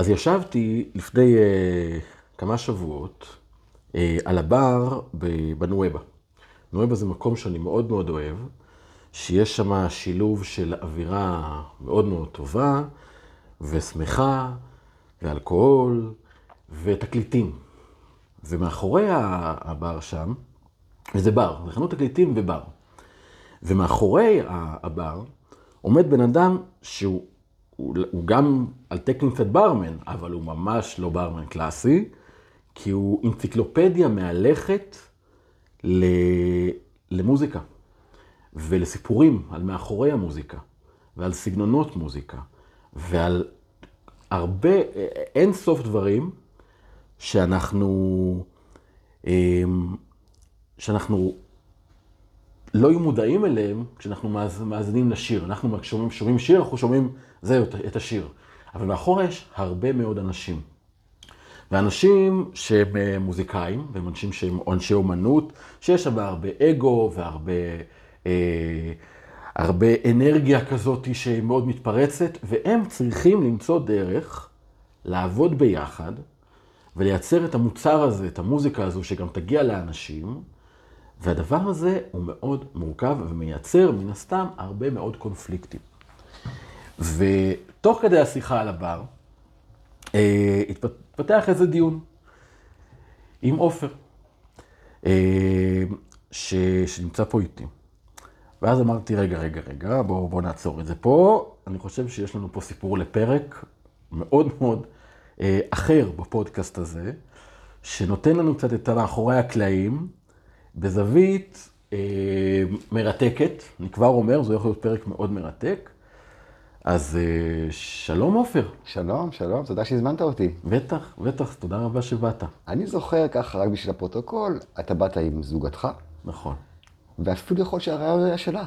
אז ישבתי לפני uh, כמה שבועות uh, על הבר בנואבה. נואבה זה מקום שאני מאוד מאוד אוהב, שיש שם שילוב של אווירה מאוד מאוד טובה, ושמחה, ואלכוהול, ותקליטים. ומאחורי הבר שם, וזה בר, זה חנות תקליטים ובר. ומאחורי הבר עומד בן אדם שהוא הוא, הוא גם על קצת ברמן, אבל הוא ממש לא ברמן קלאסי, כי הוא אנציקלופדיה מהלכת ל, למוזיקה ולסיפורים על מאחורי המוזיקה ועל סגנונות מוזיקה ועל הרבה, אין סוף דברים שאנחנו, אמ, שאנחנו לא יהיו מודעים אליהם כשאנחנו מאזינים לשיר. אנחנו כששומעים שומעים שיר, אנחנו שומעים, זהו, את השיר. אבל מאחורה יש הרבה מאוד אנשים. ואנשים שהם אה, מוזיקאים, והם אנשים שהם אנשי אומנות, שיש שם הרבה אגו והרבה אה, הרבה אנרגיה כזאת שהיא מאוד מתפרצת, והם צריכים למצוא דרך לעבוד ביחד ולייצר את המוצר הזה, את המוזיקה הזו, שגם תגיע לאנשים. והדבר הזה הוא מאוד מורכב ומייצר מן הסתם הרבה מאוד קונפליקטים. ותוך כדי השיחה על הבר, אה, התפתח איזה דיון עם עופר, אה, ש... שנמצא פה איתי. ואז אמרתי, רגע, רגע, רגע, בואו בוא נעצור את זה פה. אני חושב שיש לנו פה סיפור לפרק מאוד מאוד אה, אחר בפודקאסט הזה, שנותן לנו קצת את מאחורי הקלעים. בזווית אה, מרתקת, אני כבר אומר, זה יכול להיות פרק מאוד מרתק. אז אה, שלום עופר. שלום, שלום, תודה שהזמנת אותי. בטח, בטח, תודה רבה שבאת. אני זוכר ככה, רק בשביל הפרוטוקול, אתה באת עם זוגתך. נכון. ואפילו יכול שהרעיון היה שלה.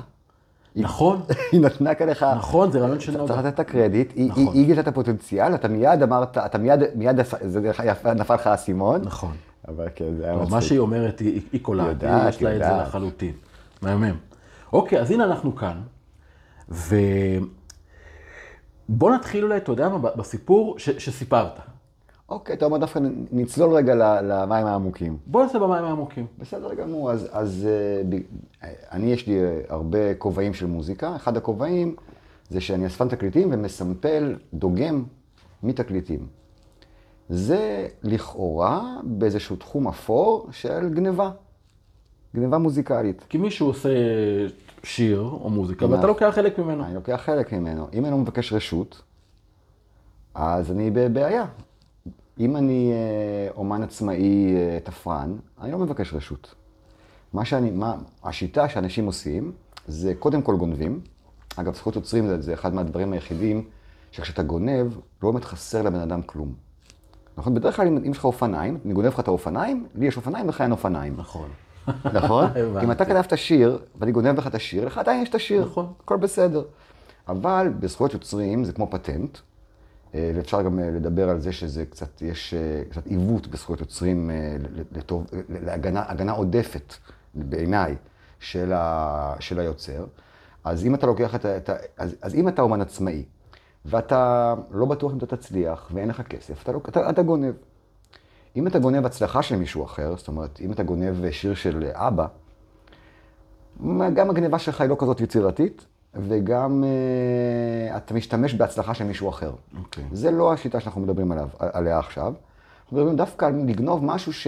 נכון. היא נתנה כליך... נכון, זה רעיון של נוגה. צריך לתת את הקרדיט. נכון. היא הגיעה את הפוטנציאל, אתה מיד אמרת, אתה מיד, מיד, זה נפל לך האסימון. נכון. אבל כן, זה היה מצחיק. מה שהיא אומרת, היא, קולעת, יש לה. את זה לחלוטין. מהמם. אוקיי, אז הנה אנחנו כאן, ובוא נתחיל אולי, אתה יודע מה, בסיפור ש... שסיפרת. אוקיי, אתה אומר דווקא נצלול רגע למים העמוקים. בוא נעשה במים העמוקים. בסדר גמור, אז, אז אה, אני, יש לי אה, הרבה כובעים של מוזיקה. אחד הכובעים זה שאני אספן תקליטים ומסמפל, דוגם מתקליטים. זה לכאורה באיזשהו תחום אפור של גניבה. גניבה מוזיקלית. כי מישהו עושה שיר או מוזיקה, ואתה לוקח חלק ממנו. אני לוקח חלק ממנו. אם אני לא מבקש רשות, אז אני בבעיה. אם אני אה, אומן עצמאי אה, תפרן, אני לא מבקש רשות. מה שאני, מה, השיטה שאנשים עושים, זה קודם כל גונבים. אגב, זכות יוצרים זה, זה אחד מהדברים היחידים, שכשאתה גונב, לא באמת חסר לבן אדם כלום. נכון? בדרך כלל אם יש לך אופניים, אני גונב לך את האופניים, לי יש אופניים, לך אין אופניים. נכון. נכון? אם אתה כתבת שיר, ואני גונב לך את השיר, לך עדיין יש את השיר. נכון. הכל בסדר. אבל בזכויות יוצרים זה כמו פטנט, אה, ואפשר גם אה, לדבר על זה שזה קצת, יש אה, קצת עיוות בזכויות יוצרים לטוב, להגנה הגנה עודפת, בעיניי, של, ה, של היוצר. אז אם אתה לוקח את ה... אז, אז אם אתה אומן עצמאי, ואתה לא בטוח אם אתה תצליח, ואין לך כסף, אתה, לא, אתה, אתה גונב. אם אתה גונב הצלחה של מישהו אחר, זאת אומרת, אם אתה גונב שיר של אבא, גם הגניבה שלך היא לא כזאת יצירתית, וגם uh, אתה משתמש בהצלחה של מישהו אחר. Okay. אוקיי. זה לא השיטה שאנחנו מדברים עליו, עליה עכשיו. אנחנו מדברים דווקא על לגנוב משהו ש...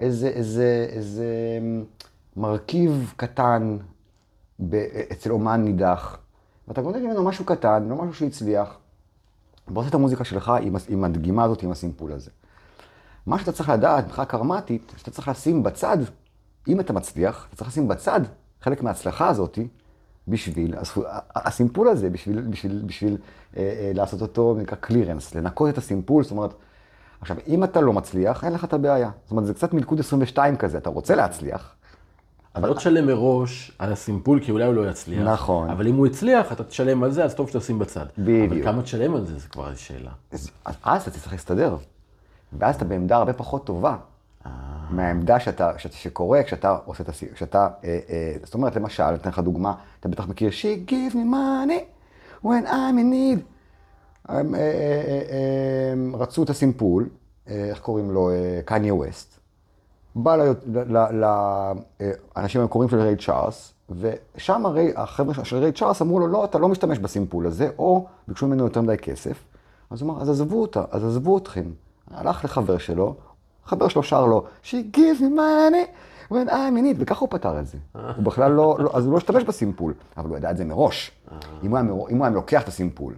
איזה, איזה, איזה מרכיב קטן אצל אומן נידח, ואתה גונב ממנו משהו קטן, לא משהו שהצליח, ועושה את המוזיקה שלך עם, עם הדגימה הזאת, עם הסימפול הזה. מה שאתה צריך לדעת, מבחינה קרמטית, שאתה צריך לשים בצד, אם אתה מצליח, אתה צריך לשים בצד חלק מההצלחה הזאת, בשביל, הסימפול הזה, בשביל, בשביל, בשביל אה, אה, לעשות אותו, נקרא קלירנס, לנקות את הסימפול, זאת אומרת, עכשיו, אם אתה לא מצליח, אין לך את הבעיה. זאת אומרת, זה קצת מלכוד 22 כזה, אתה רוצה להצליח, אבל לא תשלם מראש על הסימפול, כי אולי הוא לא יצליח. נכון. אבל אם הוא הצליח, אתה תשלם על זה, אז טוב שתשים בצד. בדיוק. אבל כמה תשלם על זה, זה כבר שאלה. אז, אז אתה תצטרך להסתדר. ואז אתה בעמדה הרבה פחות טובה. אה. מהעמדה שאתה, שאתה, שקורה כשאתה עושה את הסיום, כשאתה, אה, אה, זאת אומרת, למשל, אני אתן לך דוגמה, אתה בטח מכיר, She give me money when I'm in need. אה, אה, אה, הם רצו את הסימפול, אה, איך קוראים לו? קניה ווסט. בא לאנשים המקוריים של ריי צ'ארלס, ושם החבר'ה של ריי צ'ארלס אמרו לו, לא, אתה לא משתמש בסימפול הזה, או ביקשו ממנו יותר מדי כסף. אז הוא אמר, אז עזבו אותה, אז עזבו אתכם. הלך לחבר שלו, חבר שלו שר לו, She gives me money when I'm in it, וככה הוא פתר את זה. הוא בכלל לא, לא, אז הוא לא השתמש בסימפול, אבל הוא ידע את זה מראש. אם הוא היה, אם הוא היה לוקח את הסימפול,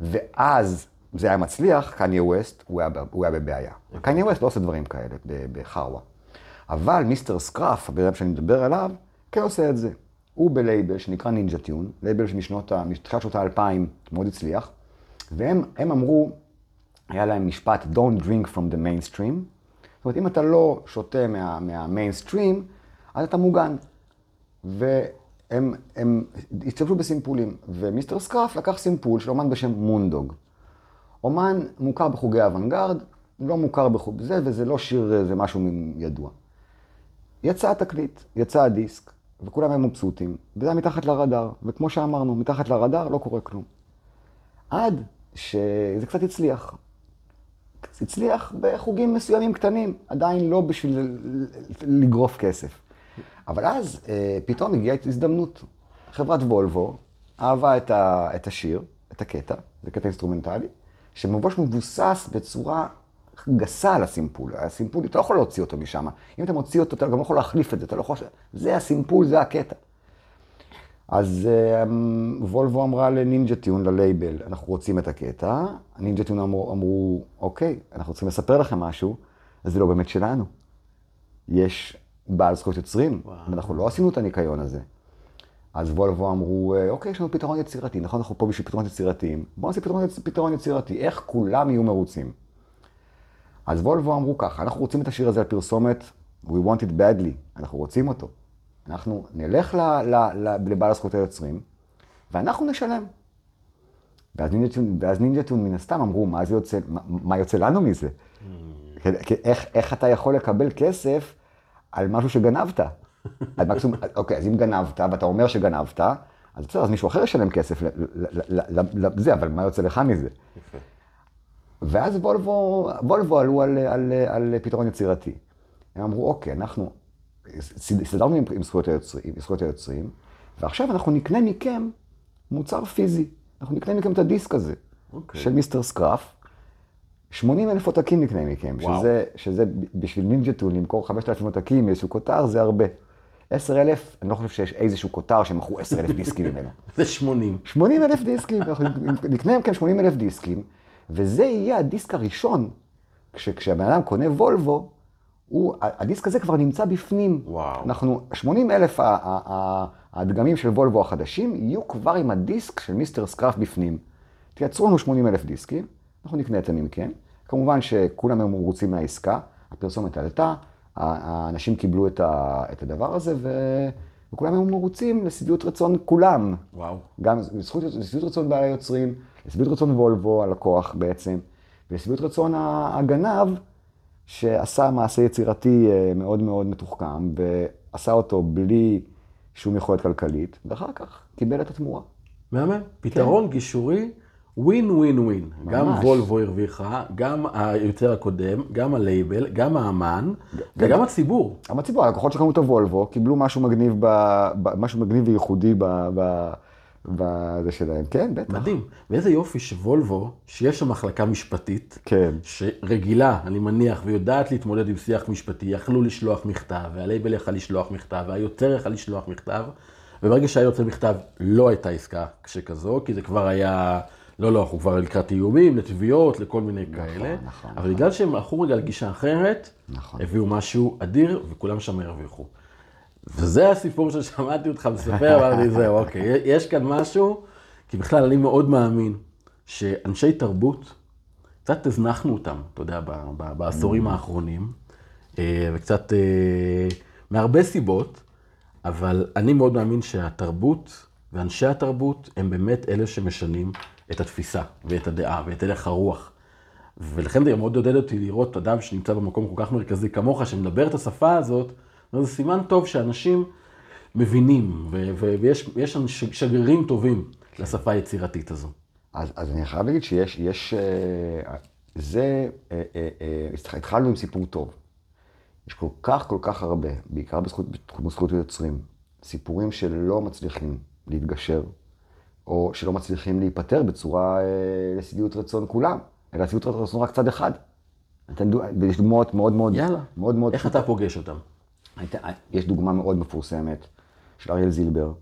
ואז זה היה מצליח, קניה ווסט, הוא היה, הוא היה בבעיה. קניה ווסט לא עושה דברים כאלה בחרווה. אבל מיסטר סקראף, הבן אדם שאני מדבר עליו, כן עושה את זה. הוא בלייבל שנקרא נינג'ה טיון, לייבל שמשנות, מתחילת שנות האלפיים מאוד הצליח, והם אמרו, היה להם משפט, Don't drink from the mainstream. זאת אומרת, אם אתה לא שותה מה, מהמיינסטרים, אז אתה מוגן. והם הם השתמשו בסימפולים, ומיסטר סקראף לקח סימפול של אומן בשם מונדוג. אומן מוכר בחוגי אוונגרד, לא מוכר בחוג זה, וזה לא שיר, זה משהו ידוע. יצא התקליט, יצא הדיסק, וכולם היו מבסוטים, וזה היה מתחת לרדאר, וכמו שאמרנו, מתחת לרדאר לא קורה כלום. עד שזה קצת הצליח. הצליח בחוגים מסוימים קטנים, עדיין לא בשביל לגרוף כסף. אבל אז אה, פתאום הגיעה הזדמנות. חברת וולבו אהבה את, ה, את השיר, את הקטע, זה קטע אינסטרומנטלי, שממש מבוסס בצורה גסה על הסימפול. הסימפול, אתה לא יכול להוציא אותו משם. אם אתה מוציא אותו, אתה גם לא יכול להחליף את זה, אתה לא יכול... זה הסימפול, זה הקטע. אז uh, וולבו אמרה לנינג'ה טיון, ללייבל, אנחנו רוצים את הקטע. נינג'ה טיון אמרו, אמרו, אוקיי, אנחנו צריכים לספר לכם משהו, אז זה לא באמת שלנו. יש בעל זכויות יוצרים, ואנחנו לא עשינו את הניקיון הזה. אז וולבו אמרו, אה, אוקיי, יש לנו פתרון יצירתי, נכון, אנחנו פה בשביל פתרונות יצירתיים. בואו נעשה פתרון, פתרון יצירתי, איך כולם יהיו מרוצים. אז וולבו אמרו ככה, אנחנו רוצים את השיר הזה על פרסומת, we want it badly, אנחנו רוצים אותו. אנחנו נלך ל, ל, ל, לבעל הזכויות היוצרים, ואנחנו נשלם. ואז נינג'ה טון, ואז נינג'ה טון מן הסתם אמרו, מה, יוצא, מה, מה יוצא לנו מזה? Mm. איך, איך אתה יכול לקבל כסף על משהו שגנבת? אוקיי, אז אם גנבת, ואתה אומר שגנבת, אז בסדר, אז מישהו אחר ישלם כסף לזה, אבל מה יוצא לך מזה? ואז וולבו, וולבו עלו על, על, על פתרון יצירתי. הם אמרו, אוקיי, אנחנו הסתדרנו עם, עם, זכויות היוצרים, עם זכויות היוצרים, ועכשיו אנחנו נקנה מכם מוצר פיזי. אנחנו נקנה מכם את הדיסק הזה, okay. אוקיי. של מיסטר סקראף. 80 אלף עותקים נקנה מכם, שזה, שזה בשביל נינג'ה טון, למכור 5,000 עותקים איזשהו כותר, זה הרבה. 10 אלף, אני לא חושב שיש איזשהו כותר שמכרו 10 אלף דיסקים ממנו. זה 80. 80 אלף דיסקים, אנחנו נקנה מכם 80 אלף דיסקים, וזה יהיה הדיסק הראשון, כשהבן אדם קונה וולבו, הוא, הדיסק הזה כבר נמצא בפנים. וואו. אנחנו, 80 אלף הדגמים של וולבו החדשים יהיו כבר עם הדיסק של מיסטר סקראף בפנים. תייצרו לנו 80 אלף דיסקים, אנחנו נקנה את זה מכם. כמובן שכולם היו מרוצים מהעסקה, הפרסומת עלתה, האנשים קיבלו את, ה, את הדבר הזה, ו... וכולם היו מרוצים לשביעות רצון כולם. וואו. גם לשביעות רצון בעלי היוצרים, לשביעות רצון וולבו, הלקוח בעצם, ולשביעות רצון הגנב, שעשה מעשה יצירתי אה, מאוד מאוד מתוחכם, ועשה אותו בלי שום יכולת כלכלית, ואחר כך קיבל את התמורה. מהמם. פתרון כן. גישורי, ווין ווין ווין. גם וולבו הרוויחה, גם היוצר הקודם, גם הלייבל, גם האמן, וגם הציבור. גם הציבור, הלקוחות שקנו את הוולבו קיבלו משהו מגניב, ב, ב, משהו מגניב וייחודי ב, ב, בזה שלהם, כן, בטח. מדהים. ואיזה יופי שוולבו, שיש שם מחלקה משפטית, כן. שרגילה, אני מניח, ויודעת להתמודד עם שיח משפטי, יכלו לשלוח מכתב, והלייבל יכל לשלוח מכתב, והיוצר יכל לשלוח מכתב, וברגע שהיה יוצא מכתב, לא הייתה עסקה שכזו, כי זה כבר היה, לא, לא, אנחנו כבר לקראת איומים, לתביעות, לכל מיני נכון, כאלה. נכון, אבל נכון. בגלל שהם הלכו רגע לגישה אחרת, נכון. הביאו משהו אדיר, וכולם שם הרוויחו. וזה הסיפור ששמעתי אותך מספר, אמרתי, זהו, אוקיי, יש כאן משהו, כי בכלל אני מאוד מאמין שאנשי תרבות, קצת הזנחנו אותם, אתה יודע, בעשורים mm. האחרונים, אה, וקצת אה, מהרבה סיבות, אבל אני מאוד מאמין שהתרבות ואנשי התרבות הם באמת אלה שמשנים את התפיסה ואת הדעה ואת הלך הרוח. ולכן זה מאוד עודד אותי לראות אדם שנמצא במקום כל כך מרכזי כמוך, שמדבר את השפה הזאת, זה סימן טוב שאנשים מבינים, ויש שגרירים טובים לשפה היצירתית הזו. אז, אז אני חייב להגיד שיש, יש, אה, זה, אה, אה, התחלנו עם סיפור טוב. יש כל כך כל כך הרבה, בעיקר בזכות, בתחום זכות היוצרים, סיפורים שלא מצליחים להתגשר, או שלא מצליחים להיפטר בצורה לשביעות רצון כולם, אלא לשביעות רצון רק צד אחד. אתן דוגמאות מאוד מאוד, יאללה. מאוד מאוד, איך אתה פוגש אותם? היית- יש דוגמה מאוד מפורסמת של אריאל זילבר,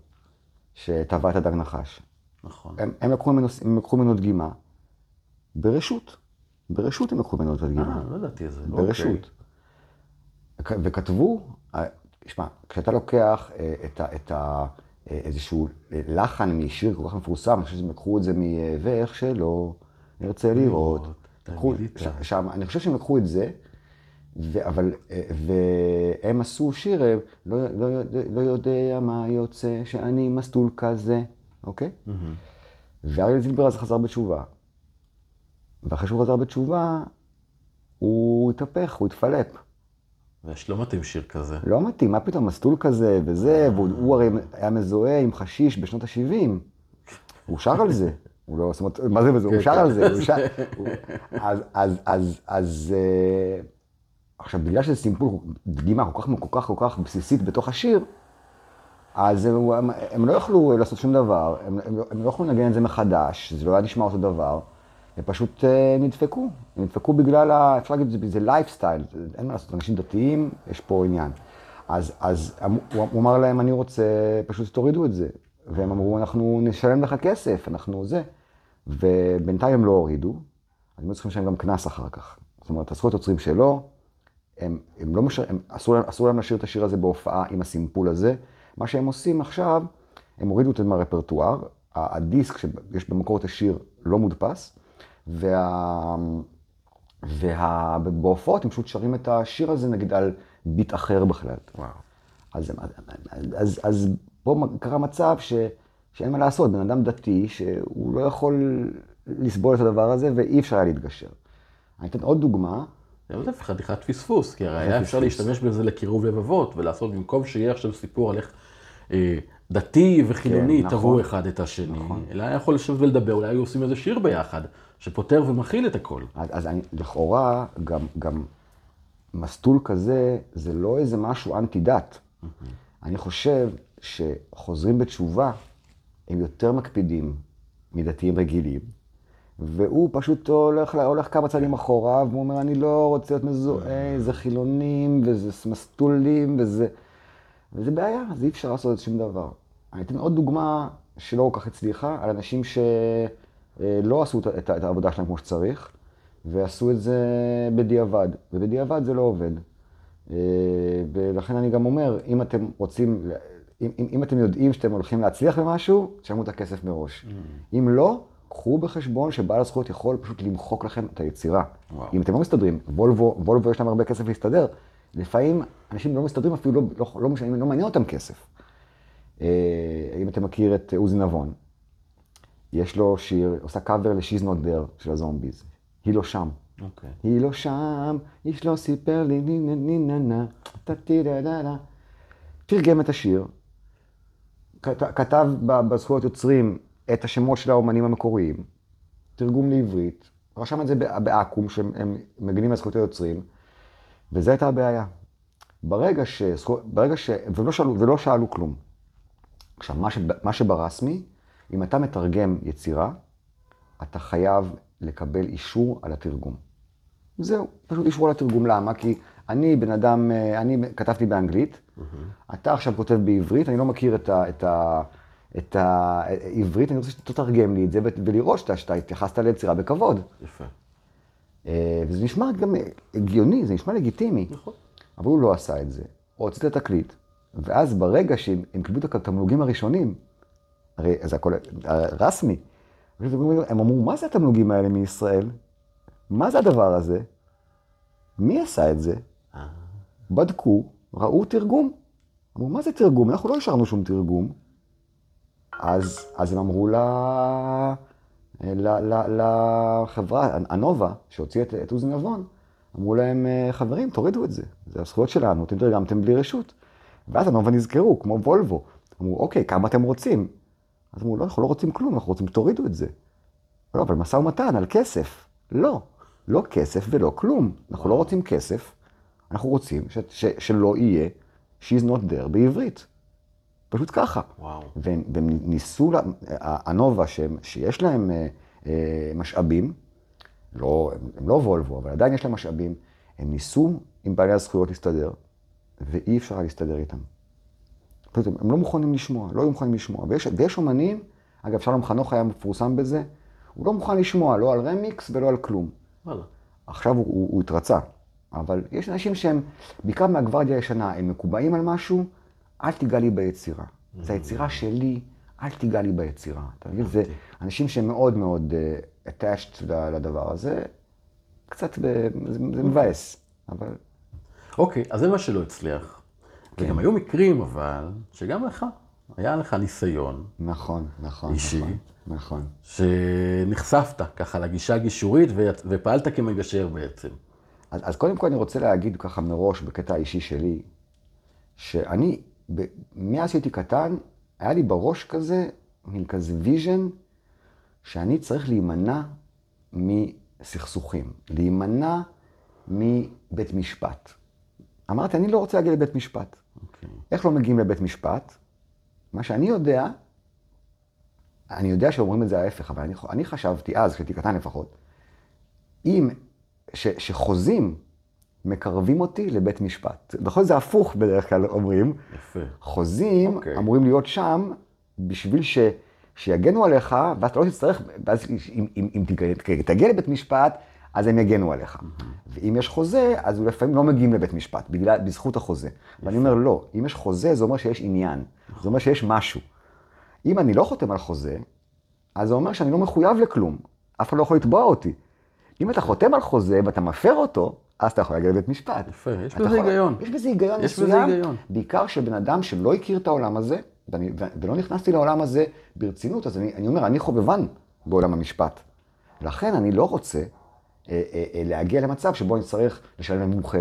שטבע את הדג נחש. נכון. הם, הם, לקחו ממנו, הם לקחו ממנו דגימה ברשות. ברשות הם לקחו ממנו את הדגימה. אה, לא ידעתי את זה. ברשות. וכ- וכתבו, אה, תשמע, כשאתה לוקח אה, את, ה, את ה, אה, איזשהו אה, לחן משיר כל כך מפורסם, אני חושב שהם לקחו את זה מ- ואיך שלא נרצה לראות. לראות, לקחו- שם, אני חושב שהם לקחו את זה, ו, אבל, אה, והם עשו שיר, אה, לא, לא, לא יודע מה יוצא, שאני מסטול כזה, אוקיי? מהמם. ואריאל זילבר אז חזר בתשובה. ואחרי שהוא חזר בתשובה, הוא התהפך, הוא התפלפ. ויש לא מתאים שיר כזה. לא מתאים, מה פתאום, מסטול כזה וזה, והוא הוא הרי היה מזוהה עם חשיש בשנות ה-70. הוא שר על זה. הוא לא, זאת אומרת, מה זה וזה? הוא כן, שר כן. על זה. הוא שר, הוא, אז, אז, אז, אז, אה, עכשיו, בגלל שזה סימפול, דגימה כל כך, כל כך, כל כך בסיסית בתוך השיר, אז הם, הם, הם לא יכלו לעשות שום דבר, הם, הם, הם לא יכלו לנגן את זה מחדש, זה לא היה נשמע אותו דבר, הם פשוט אה, נדפקו, הם נדפקו בגלל, ה, אפשר להגיד, זה, זה לייפסטייל, אין מה לעשות, אנשים דתיים, יש פה עניין. אז, אז הוא, הוא אמר להם, אני רוצה, פשוט תורידו את זה. והם אמרו, אנחנו נשלם לך כסף, אנחנו זה. ובינתיים הם לא הורידו, אז הם צריכים לשלם גם קנס אחר כך. זאת אומרת, הזכויות יוצרים שלו, הם, הם לא משר... הם, אסור, להם, אסור להם לשיר את השיר הזה בהופעה עם הסימפול הזה. מה שהם עושים עכשיו, הם הורידו את זה מהרפרטואר, הדיסק שיש במקור את השיר לא מודפס, וה... וה... בהופעות הם פשוט שרים את השיר הזה נגיד על ביט אחר בכלל. וואו. אז, אז, אז, אז פה קרה מצב ש, שאין מה לעשות, בן אדם דתי שהוא לא יכול לסבול את הדבר הזה ואי אפשר היה להתגשר. אני אתן עוד דוגמה, זה לא חתיכת פספוס, כי הרי היה אפשר. להשתמש בזה לקירוב לבבות, ולעשות במקום שיהיה עכשיו סיפור על איך אה, דתי וחילוני כן, טבעו נכון. אחד את השני, אלא היה יכול לשבת ולדבר, אולי היו עושים איזה שיר ביחד, שפותר ומכיל את הכל. אז, אז אני, לכאורה גם, גם מסטול כזה זה לא איזה משהו אנטי דת. אני חושב שחוזרים בתשובה הם יותר מקפידים מדתיים רגילים, והוא פשוט הולך, הולך כמה צעדים אחורה, והוא אומר, אני לא רוצה להיות מזוהה, זה חילונים, וזה מסטולים, וזה... וזה בעיה, אז אי אפשר לעשות שום דבר. אני אתן עוד דוגמה שלא כל כך הצליחה, על אנשים שלא עשו את, את, את העבודה שלהם כמו שצריך, ועשו את זה בדיעבד, ובדיעבד זה לא עובד. אה, ולכן אני גם אומר, אם אתם רוצים, אם, אם, אם אתם יודעים שאתם הולכים להצליח במשהו, תשלמו את הכסף מראש. אם לא, קחו בחשבון שבעל הזכויות יכול פשוט למחוק לכם את היצירה. וואו. אם אתם לא מסתדרים, וולבו, וולבו יש להם הרבה כסף להסתדר, לפעמים אנשים לא מסתדרים אפילו, לא, לא, לא, משנה, לא מעניין אותם כסף. אה, אם אתה מכיר את עוזי נבון, יש לו שיר, עושה קאבר ל-She's Not There של הזומביז. היא לא שם. אוקיי. היא לא שם, איש לא סיפר לי ני נה ני נה נה, טה טי דה דה. תרגם את השיר, כת- כתב בזכויות יוצרים את השמות של האומנים המקוריים, תרגום לעברית, רשם את זה בעכו"ם, שהם הם מגנים על זכויות היוצרים, וזו הייתה הבעיה. ברגע ש... ברגע ש... ולא שאלו, ולא שאלו כלום. עכשיו, מה, ש... מה שברסמי, אם אתה מתרגם יצירה, אתה חייב לקבל אישור על התרגום. זהו, פשוט אישור על התרגום. למה? כי אני בן אדם, אה, אני כתבתי באנגלית, אתה עכשיו כותב בעברית, אני לא מכיר את, ה, את, ה, את העברית, אני רוצה שתתרגם לי את זה ולראות שאתה, שאתה התייחסת ליצירה בכבוד. יפה. אה, וזה נשמע גם הגיוני, זה נשמע לגיטימי. נכון. אבל הוא לא עשה את זה. הוא הוציא את התקליט, ואז ברגע שהם הם קיבלו את התמלוגים הראשונים, הרי זה הכל רסמי, הם אמרו, מה זה התמלוגים האלה מישראל? מה זה הדבר הזה? מי עשה את זה? אה, בדקו, ראו תרגום. אמרו, מה זה תרגום? אנחנו לא השארנו שום תרגום. אז, אז הם אמרו לה, ל, ל, לחברה, הנובה, שהוציאה את, את עוזי נבון, אמרו להם, חברים, תורידו את זה, זה הזכויות שלנו, אתם תרגמתם בלי רשות. ואז הנובה נזכרו, כמו וולבו. אמרו, אוקיי, כמה אתם רוצים? אז אמרו, לא, אנחנו לא רוצים כלום, אנחנו רוצים, תורידו את זה. לא, אבל משא ומתן על כסף. לא. לא כסף ולא כלום. אנחנו לא רוצים כסף, אנחנו רוצים ש, ש, שלא יהיה she's not there בעברית. פשוט ככה. וואו. והם, והם ניסו, לה- הנובה, שהם, שיש להם אה, אה, משאבים, לא, הם, הם לא וולבו, אבל עדיין יש להם משאבים, הם ניסו עם בעלי הזכויות להסתדר, ואי אפשר להסתדר איתם. פשוט הם, הם לא מוכנים לשמוע, לא היו מוכנים לשמוע. ויש, ויש אומנים, אגב, שלום חנוך היה מפורסם בזה, הוא לא מוכן לשמוע, לא על רמיקס ולא על כלום. וואלה. עכשיו הוא, הוא, הוא התרצה. אבל יש אנשים שהם, בעיקר מהגוורדיה הישנה, הם מקובעים על משהו, אל תיגע לי ביצירה. זו היצירה שלי, אל תיגע לי ביצירה. אתה מבין? זה אנשים שהם מאוד uh, attached לדבר הזה. קצת, זה, זה מבאס, אבל אוקיי, אז זה מה שלא הצליח. כן. וגם היו מקרים, אבל, שגם לך, היה לך ניסיון נכון, נכון, אישי. נכון, נכון. שנחשפת ככה לגישה הגישורית ופעלת כמגשר בעצם. אז, אז קודם כל אני רוצה להגיד ככה מראש, בקטע האישי שלי, שאני, מאז שהייתי קטן, היה לי בראש כזה, מין כזה vision, שאני צריך להימנע מסכסוכים, להימנע מבית משפט. אמרתי, אני לא רוצה להגיע לבית משפט. אוקיי. איך לא מגיעים לבית משפט? מה שאני יודע, אני יודע שאומרים את זה ההפך, אבל אני, אני חשבתי אז, כשהייתי קטן לפחות, אם, ש, שחוזים מקרבים אותי לבית משפט. זאת זה הפוך בדרך כלל אומרים. יפה. חוזים אוקיי. אמורים להיות שם בשביל ש, שיגנו עליך, ואז אתה לא תצטרך, ואז אם, אם, אם תגיע- לבית משפט, אז הם יגנו עליך. ואם יש חוזה, אז לפעמים לא מגיעים לבית משפט, בגלל, בזכות החוזה. ואני אומר, לא, אם יש חוזה, זה אומר שיש עניין. זה אומר שיש משהו. אם אני לא חותם על חוזה, אז זה אומר שאני לא מחויב לכלום. אף אחד לא יכול לתבוע אותי. אם אתה חותם על חוזה ואתה מפר אותו, אז אתה יכול להגיע לבית משפט. יפה, יש בזה יכול- היגיון. יש בזה היגיון יש בזה מסוים. היגיון. בעיקר שבן אדם שלא הכיר את העולם הזה, ואני, ולא נכנסתי לעולם הזה ברצינות, אז אני, אני אומר, אני חובבן בעולם המשפט. לכן אני לא רוצה אה, אה, אה, להגיע למצב שבו אני צריך לשלם למומחה,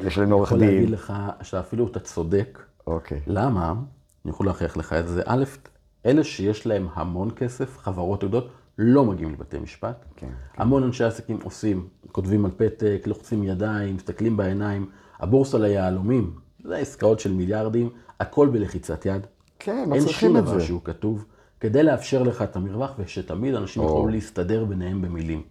לשלם לעורך יכול להגיד דין. לך שאפילו אתה צודק. אוקיי. למה? אני יכול להוכיח לך את זה. א', אלה שיש להם המון כסף, חברות גדולות, לא מגיעים לבתי משפט. כן, המון אנשי עסקים עושים, כותבים על פתק, לוחצים ידיים, מסתכלים בעיניים. הבורסה ליהלומים, זה עסקאות של מיליארדים, הכל בלחיצת יד. כן, לא אין צריכים שום את דבר זה. שהוא כתוב, כדי לאפשר לך את המרווח, ושתמיד אנשים או. יוכלו להסתדר ביניהם במילים.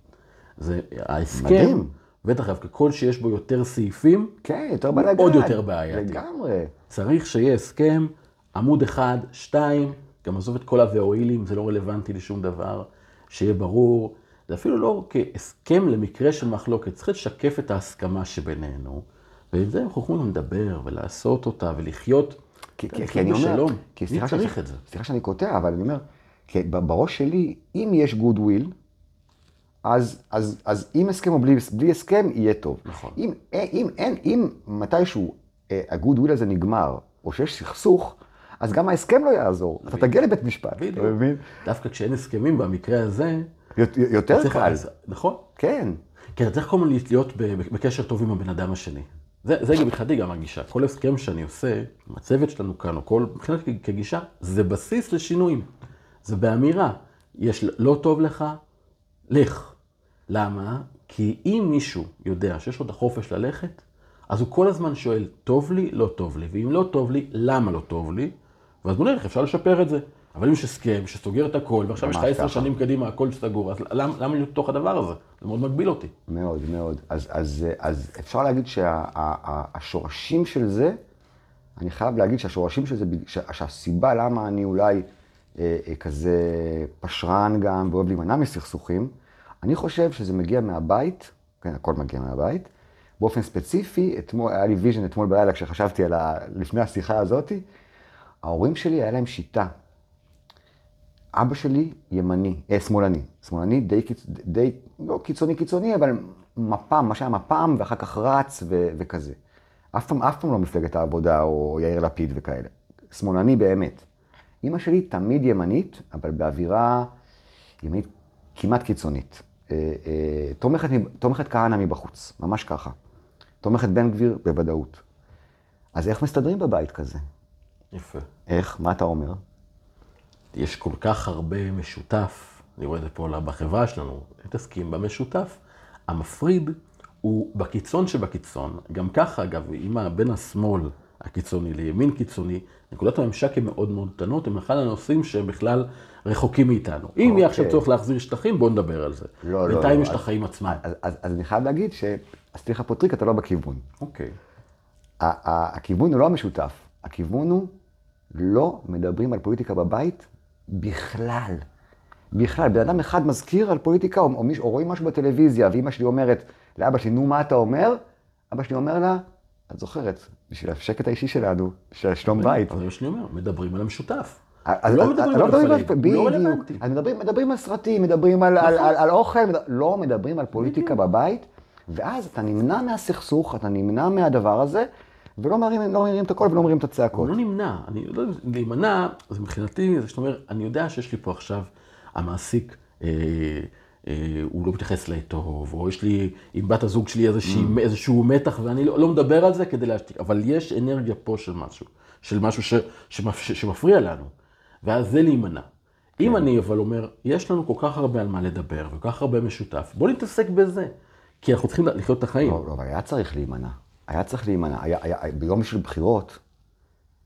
זה ההסכם, מדהים. בטח, ככל שיש בו יותר סעיפים, כן, יותר בלאגן. עוד יותר בעייתי. לגמרי. צריך שיהיה הסכם, עמוד אחד, שתיים, גם עזוב את כל ה"ואילים", זה לא רלוונטי לשום דבר, שיהיה ברור. זה אפילו לא כהסכם למקרה של מחלוקת, צריך לשקף את ההסכמה שבינינו, ועם זה אנחנו יכולים לדבר ולעשות אותה ולחיות. כי, כי, אני אומר. כי סליחה, שאני-? סליחה שאני קוטע, אבל אני אומר, בראש שלי, אם יש וויל, אז, אז, אז עם הסכם או בלי, בלי הסכם, יהיה טוב. נכון. אם, אם, אם, אם מתישהו אה, הגוד וויל הזה נגמר, או שיש סכסוך, אז גם ההסכם לא יעזור. אתה תגיע לבית משפט, אתה. מבין? דווקא כשאין הסכמים במקרה הזה, יות- יותר קל. נכון. כן. כי אתה צריך כל הזמן להיות בקשר טוב עם הבן אדם השני. זה, זה גם מבחינתי גם הגישה. כל הסכם שאני עושה, עם הצוות שלנו כאן, או כל, מבחינתי כגישה, זה בסיס לשינויים. זה באמירה, יש לא טוב לך, לך. למה? כי אם מישהו יודע שיש לו את החופש ללכת, אז הוא כל הזמן שואל, טוב לי, לא טוב לי, ואם לא טוב לי, למה לא טוב לי? ואז בוא נלך, אפשר לשפר את זה. אבל אם יש הסכם שסוגר את הכל, ועכשיו יש לך עשר. שנים קדימה, הכל סגור, אז למה, למה להיות בתוך הדבר הזה? זה מאוד מגביל אותי. מאוד, מאוד. אז, אז, אז אפשר להגיד שהשורשים של זה, אני חייב להגיד שהשורשים של זה, שה- שהסיבה למה אני אולי אה, אה, כזה פשרן גם ואוהב להימנע מסכסוכים, אני חושב שזה מגיע מהבית, כן, הכל מגיע מהבית. באופן ספציפי, אתמול, היה לי vision אתמול בלילה כשחשבתי על ה... לפני השיחה הזאתי, ההורים שלי, היה להם שיטה. אבא שלי ימני, אה, שמאלני. שמאלני די, די, לא קיצוני קיצוני, אבל מפ"ם, מה שהיה מפ"ם, ואחר כך רץ ו, וכזה. אף פעם, אף פעם לא מפלגת העבודה או יאיר לפיד וכאלה. שמאלני באמת. אימא שלי תמיד ימנית, אבל באווירה ימנית כמעט קיצונית. אה, אה, תומכת, תומכת כהנא מבחוץ, ממש ככה. תומכת בן גביר בוודאות. אז איך מסתדרים בבית כזה? יפה. איך? מה אתה אומר? יש כל כך הרבה משותף, אני רואה את זה פה בחברה שלנו, מתעסקים במשותף. המפריד הוא בקיצון שבקיצון, גם ככה אגב, אם בין השמאל הקיצוני לימין קיצוני, נקודת הממשק הן מאוד מאוד קטנות, הם אחד הנושאים שהם בכלל רחוקים מאיתנו. אם יהיה עכשיו אוקיי. צורך להחזיר שטחים, בואו נדבר על זה. לא, לא, בינתיים לא, יש את אז- החיים עצמם. אז, אז, אז אני חייב להגיד שעשיתי לך פה טריק, אתה לא בכיוון. אוקיי. הכיוון הוא לא המשותף, הכיוון הוא לא מדברים על פוליטיקה בבית בכלל. בכלל, בן אדם אחד מזכיר על פוליטיקה, או, או, מיש, או רואים משהו בטלוויזיה, ואימא שלי אומרת לאבא שלי, נו, מה אתה אומר? אבא שלי אומר לה, את זוכרת, בשביל השקט האישי שלנו, בשביל שלום בית. זה מה שאני אומר, מדברים על המשותף. אז- לא מדברים על הפלג, לא בדיוק. רלוונטי. אז מדברים, על סרטים, מדברים על, אוכל, לא מדברים על פוליטיקה בבית, ואז אתה נמנע מהסכסוך, אתה נמנע מהדבר הזה, ולא מרים, לא מרים את הקול ולא מרים את הוא הצעקות. לא נמנע, אני לא יודע, להימנע, זה מבחינתי, זה שאתה אומר, אני יודע שיש לי פה עכשיו, המעסיק, אה, אה, הוא לא מתייחס אליי טוב, או יש לי עם בת הזוג שלי איזושהי, Mm. איזשהו מתח, ואני לא, לא מדבר על זה כדי להשתיק, אבל יש אנרגיה פה של משהו, של משהו ש, שמפ, שמפריע לנו, ואז זה להימנע. אם כן. אני אבל אומר, יש לנו כל כך הרבה על מה לדבר, וכל כך הרבה משותף, בוא נתעסק בזה, כי אנחנו צריכים לחיות את החיים. לא, לא, אבל היה צריך להימנע. היה צריך להימנע. היה, היה, היה, ביום של בחירות,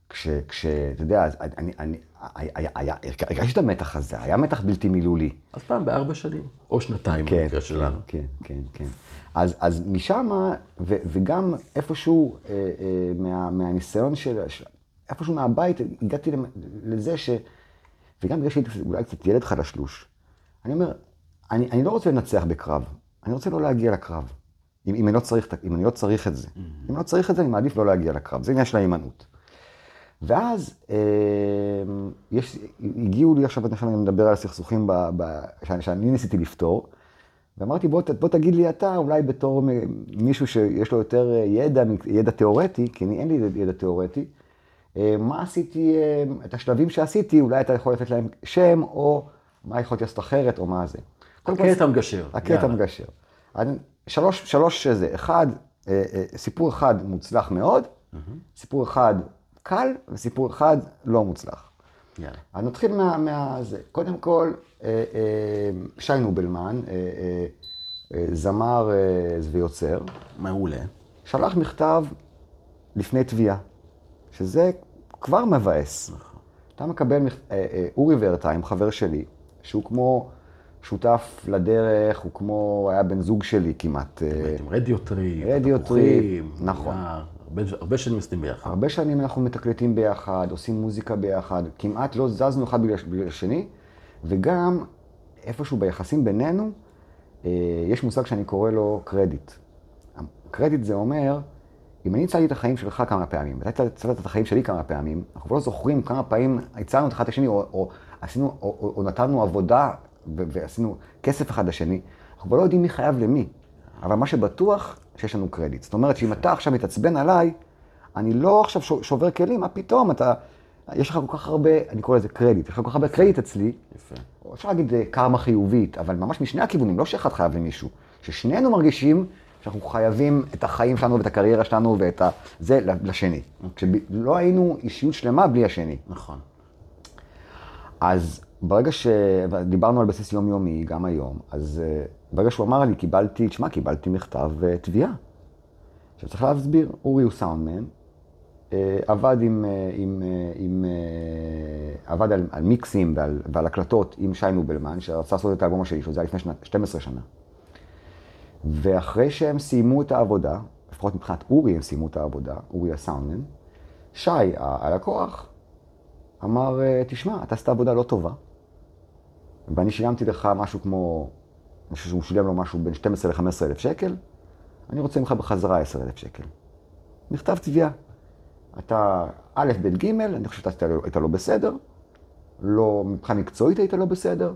כש, כש, אתה יודע, אני, אני, היה, היה, היה, הרגשתי את המתח הזה, היה מתח בלתי מילולי. אז פעם בארבע שנים, או שנתיים כן, במקרה שלנו. כן, כן, כן. אז, אז משם, ו, וגם איפשהו אה, אה, מה, מהניסיון של, של, איפשהו מהבית, הגעתי לזה ש... וגם בגלל שהייתי אולי קצת ילד חלשלוש, אני אומר, אני, אני לא רוצה לנצח בקרב, אני רוצה לא להגיע לקרב. אם, אם, אני, לא צריך, אם אני לא צריך את זה. אם אני לא צריך את זה, אני מעדיף לא להגיע לקרב. זה עניין של ההימנעות. ואז אה, יש, הגיעו לי עכשיו, אני מדבר על הסכסוכים ב, ב, שאני, שאני ניסיתי לפתור, ואמרתי, בוא, בוא תגיד לי אתה, אולי בתור מישהו שיש לו יותר ידע, ידע תיאורטי, כי אני, אין לי ידע תיאורטי, אה, מה עשיתי, אה, את השלבים שעשיתי, אולי אתה יכול לתת להם שם, או מה יכולתי לעשות אחרת, או מה זה. הקטע המגשר. הקטע. המגשר. שלוש, שלוש זה, אחד, אה, אה, סיפור אחד מוצלח מאוד, סיפור אחד קל, וסיפור אחד לא מוצלח. יאללה. אז נתחיל מה... מה זה. קודם כל, אה, אה, שי נובלמן, אה, אה, אה, זמר אה, ויוצר, מעולה. שלח מכתב לפני תביעה, שזה כבר מבאס. אתה מקבל, מכ- אה, אה, אורי ורטהיים, חבר שלי, שהוא כמו שותף לדרך, הוא כמו, היה בן זוג שלי כמעט. אה, עם רדיו טריפ, רדיו תפוחים, טריפ, נכון. הרבה- הרבה שנים עושים ביחד. הרבה שנים אנחנו מתקלטים ביחד, עושים מוזיקה ביחד, כמעט לא זזנו אחד בגלל השני, וגם איפשהו ביחסים בינינו, אה, יש מושג שאני קורא לו קרדיט. קרדיט זה אומר, אם אני הצלתי את החיים שלך כמה פעמים, ואתה הצלת את החיים שלי כמה פעמים, אנחנו לא זוכרים כמה פעמים הצלנו את אחד את השני, או, או, עשינו, או, או, או נתנו עבודה ועשינו כסף אחד לשני, אנחנו לא יודעים מי חייב למי. אבל מה שבטוח, שיש לנו קרדיט. זאת אומרת שאם אתה עכשיו מתעצבן עליי, אני לא עכשיו שובר כלים, מה פתאום, אתה, יש לך כל כך הרבה, אני קורא לזה קרדיט, יש לך כל כך הרבה קרדיט אצלי, יפה. אפשר להגיד אה, קרמה חיובית, אבל ממש משני הכיוונים, לא שאחד חייב למישהו. ששנינו מרגישים שאנחנו חייבים את החיים שלנו ואת הקריירה שלנו ואת ה... זה לשני. כשלא היינו אישיות שלמה בלי השני. נכון. אז ברגע שדיברנו על בסיס יומיומי, גם היום, אז אה, ברגע שהוא אמר לי, קיבלתי, תשמע, קיבלתי מכתב אה, תביעה. עכשיו צריך להסביר, אורי הוא סאונדמן, אה, עבד עם, עם, עם עבד על, על מיקסים ועל, ועל הקלטות עם שי נובלמן, שרצה לעשות את האלבום השני שלו, זה היה לפני שנה, 12 שנה. ואחרי שהם סיימו את העבודה, לפחות מבחינת אורי הם סיימו את העבודה, אורי הסאונדמן, שי, הלקוח, אמר, תשמע, אתה עשית עבודה לא טובה, ואני שילמתי לך משהו כמו, אני חושב שהוא שילם לו משהו בין 12 ל-15 אלף שקל, אני רוצה ממך בחזרה 10 אלף שקל. מכתב תביעה. אתה א', ב', ג', אני חושב שאתה היית- לא בסדר, לא, מבחינה מקצועית היית לא בסדר,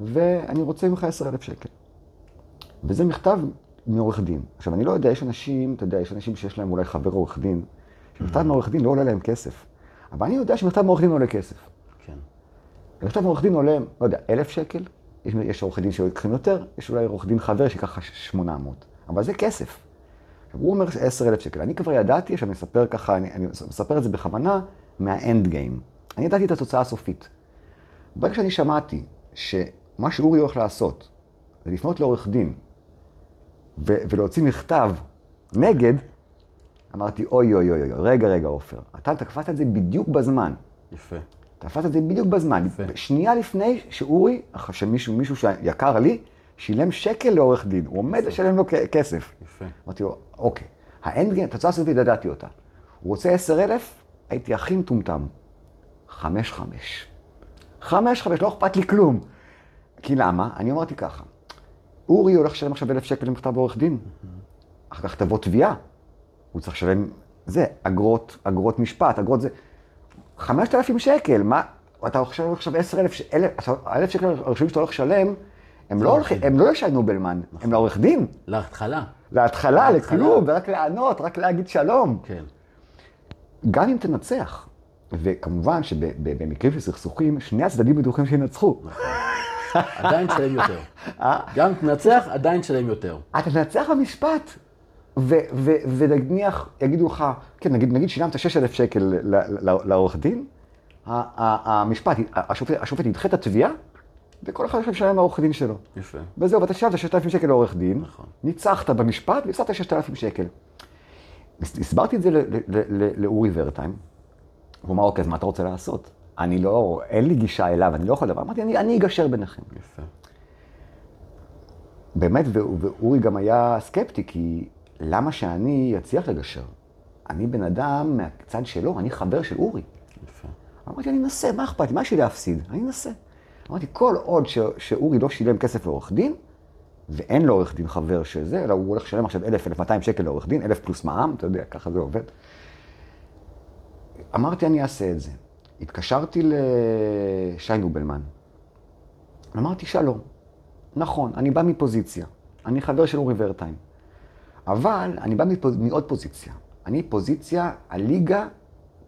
ואני רוצה ממך 10 אלף שקל. וזה מכתב מעורך דין. עכשיו, אני לא יודע, יש אנשים, אתה יודע, יש אנשים שיש להם אולי חבר עורך דין, שמכתב מעורך דין לא עולה להם כסף. אבל אני יודע שמכתב מעורך דין עולה כסף. מכתב מעורך דין עולה, לא יודע, אלף שקל, יש, יש עורכי דין שלוקחים יותר, יש אולי עורך דין חבר שיקח 800, אבל זה כסף. עכשיו, הוא אומר 10 אלף שקל. אני כבר ידעתי, עכשיו אני מספר ככה, אני, אני מספר את זה בכוונה, מהאנד גיים. אני ידעתי את התוצאה הסופית. ברגע שאני שמעתי שמה שאורי הולך לעשות, זה לפנות לעורך דין, ו- ולהוציא מכתב נגד, אמרתי, אוי אוי אוי אוי, רגע רגע עופר, אתה תקפת את זה בדיוק בזמן. יפה. תפסת את זה בדיוק בזמן. יפה. שנייה לפני שאורי, שמישהו, מישהו שיקר לי, שילם שקל לעורך דין. הוא עומד לשלם לו כסף. יפה. אמרתי לו, אוקיי, האנדגן, התוצאה הסופית ידעתי אותה. הוא רוצה עשר אלף, הייתי הכי מטומטם. חמש חמש. חמש חמש, לא אכפת לי כלום. כי למה? אני אמרתי ככה, אורי הולך לשלם עכשיו אלף שקל למכתב עורך דין. אחר כך תבוא תביעה. הוא צריך לשלם, זה, אגרות, אגרות משפט, אגרות זה. חמשת אלפים שקל, מה? אתה עכשיו עכשיו עשר אלף, שקל הראשונים שאתה הולך לשלם, הם לא הולכים, הם לא לשי נובלמן, הם לעורך דין. להתחלה. להתחלה. לכלום, ורק לענות, רק להגיד שלום. כן. גם אם תנצח, וכמובן שבמקרים של סכסוכים, שני הצדדים בטוחים שינצחו. עדיין תשלם יותר. אה? גם תנצח, עדיין תשלם יותר. אתה אתה תנצח במשפט, ונניח, יגידו לך, כן, נגיד, נגיד שילמת 6,000 שקל לעורך דין, המשפט, השופט, השופט ידחה את התביעה, וכל אחד עכשיו ישלם לעורך דין שלו. יפה. וזהו, ואתה שילמת 6,000 שקל לעורך דין, נכון. ניצחת במשפט והפסדת 6,000 שקל. הס- הסברתי את זה לאורי ורטיים, הוא אמר, אוקיי, אז מה אתה רוצה לעשות? אני לא, אין לי גישה אליו, אני לא יכול לדבר. אמרתי, אני, אני אגשר ביניכם. יפה. באמת, ואורי גם היה סקפטי, כי למה שאני אצליח לגשר? אני בן אדם מהצד שלו, אני חבר של אורי. יפה. אמרתי, אני אנסה, מה אכפת לי? מה יש לי להפסיד? אני אנסה. אמרתי, כל עוד ש- שאורי לא שילם כסף לעורך דין, ואין לו עורך דין חבר שזה, אלא הוא הולך לשלם עכשיו 1,000, 1,200 שקל לעורך דין, 1,000 פלוס מע"מ, אתה יודע, ככה זה עובד. אמרתי, אני אעשה את זה. התקשרתי לשי נובלמן, אמרתי, שלום, נכון, אני בא מפוזיציה, אני חבר של אורי ורטיים, אבל אני בא מפוז... מעוד פוזיציה. אני פוזיציה הליגה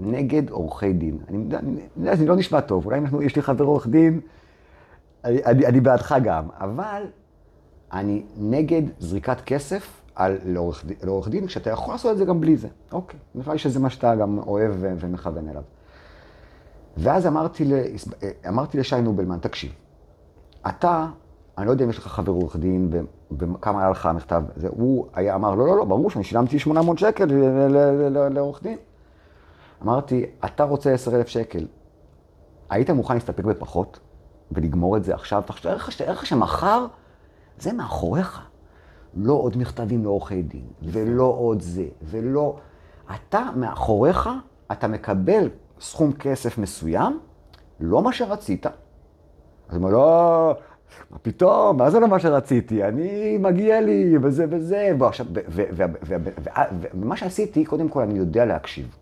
נגד עורכי דין. אני יודע, זה לא נשמע טוב, אולי אנחנו, יש לי חבר עורך דין, אני, אני, אני בעדך גם, אבל אני נגד זריקת כסף על, לעורך, לעורך דין, כשאתה יכול לעשות את זה גם בלי זה. אוקיי, נראה לי שזה מה שאתה גם אוהב ו- ומכוון אליו. ואז אמרתי, ל, אמרתי לשי נובלמן, תקשיב, אתה, אני לא יודע אם יש לך חבר עורך דין וכמה היה לך המכתב, זה, הוא היה אמר, לא, לא, לא, ברור שאני שילמתי 800 שקל לעורך דין. אמרתי, אתה רוצה 10,000 שקל, היית מוכן להסתפק בפחות ולגמור את זה עכשיו? תחשוב, ערך שמחר זה מאחוריך. לא עוד מכתבים לעורכי דין, ולא עוד זה, ולא... אתה מאחוריך, אתה מקבל סכום כסף מסוים, לא מה שרצית. אז הוא אומר, לא, מה פתאום, מה זה לא מה שרציתי? אני, מגיע לי, וזה וזה. בוא, עכשיו, ו- ו- ו- ו- ו- ו- ומה שעשיתי, קודם כל, אני יודע להקשיב.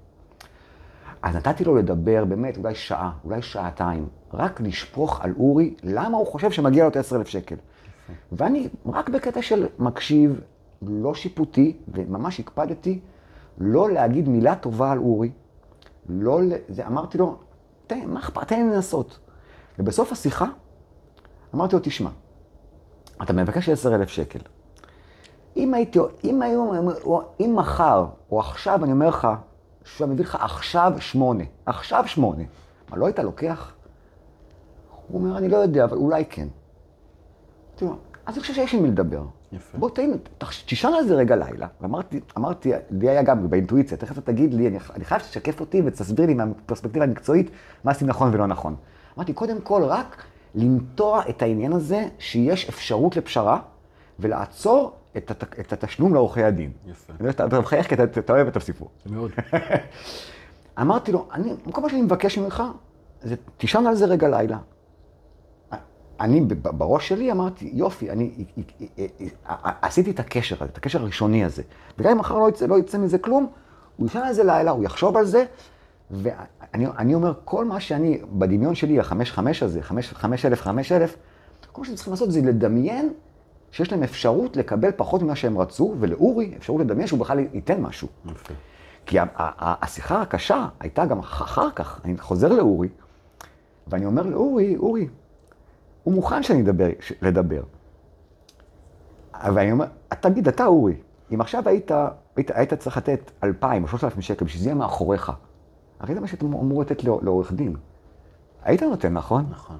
אז נתתי לו לדבר באמת אולי שעה, אולי שעתיים, רק לשפוך על אורי למה הוא חושב שמגיע לו את 10,000 שקל. ואני רק בקטע של מקשיב, לא שיפוטי, וממש הקפדתי לא להגיד מילה טובה על אורי. לא, זה, אמרתי לו, תן, מה אכפת, תן לי לנסות. ובסוף השיחה, אמרתי לו, תשמע, אתה מבקש 10,000 שקל. אם הייתי, אם היום, אם מחר, או עכשיו, אני אומר לך, שהוא מביא לך עכשיו שמונה, עכשיו שמונה, מה, לא היית לוקח? הוא אומר, אני לא יודע, אבל אולי כן. לו, אז אני חושב שיש עם מי לדבר. יפה. בוא תחש- תישן על זה רגע לילה. ואמרתי, אמרתי, לי היה גם באינטואיציה, תכף אתה תגיד לי, אני, אני חייב שתשקף אותי ותסביר לי מהפרספקטיבה המקצועית מה עושים נכון ולא נכון. אמרתי, קודם כל, רק לנטוע את העניין הזה שיש אפשרות לפשרה, ולעצור את, הת, את התשלום לעורכי הדין. יפה. אני יודע שאתה אתה מחייך כי אתה, אתה אוהב את הסיפור. מאוד. אמרתי לו, אני, כל מה שאני מבקש ממך, זה תישן על זה רגע לילה. אני בראש שלי אמרתי, יופי, אני עשיתי את הקשר הזה, את הקשר הראשוני הזה. וגם אם מחר לא יצא, לא יצא מזה כלום, הוא יישן על זה לילה, הוא יחשוב על זה, ואני אני אומר, כל מה שאני, בדמיון שלי, החמש חמש הזה, חמש, חמש אלף, חמש אלף, כל מה שהם צריכים לעשות זה לדמיין שיש להם אפשרות לקבל פחות ממה שהם רצו, ולאורי אפשרות לדמיין שהוא בכלל ייתן משהו. יפה. כי השיחה הקשה הייתה גם אחר כך, אני חוזר לאורי, ואני אומר לאורי, אורי, הוא מוכן שאני אדבר, לדבר. ואני אומר, תגיד, אתה אורי, אם עכשיו היית, היית, היית צריך לתת 2,000 או 3,000 שקל בשביל שזה יהיה מאחוריך, הרי זה מה שאתה אמור לתת לעורך דין. היית נותן, נכון? נכון.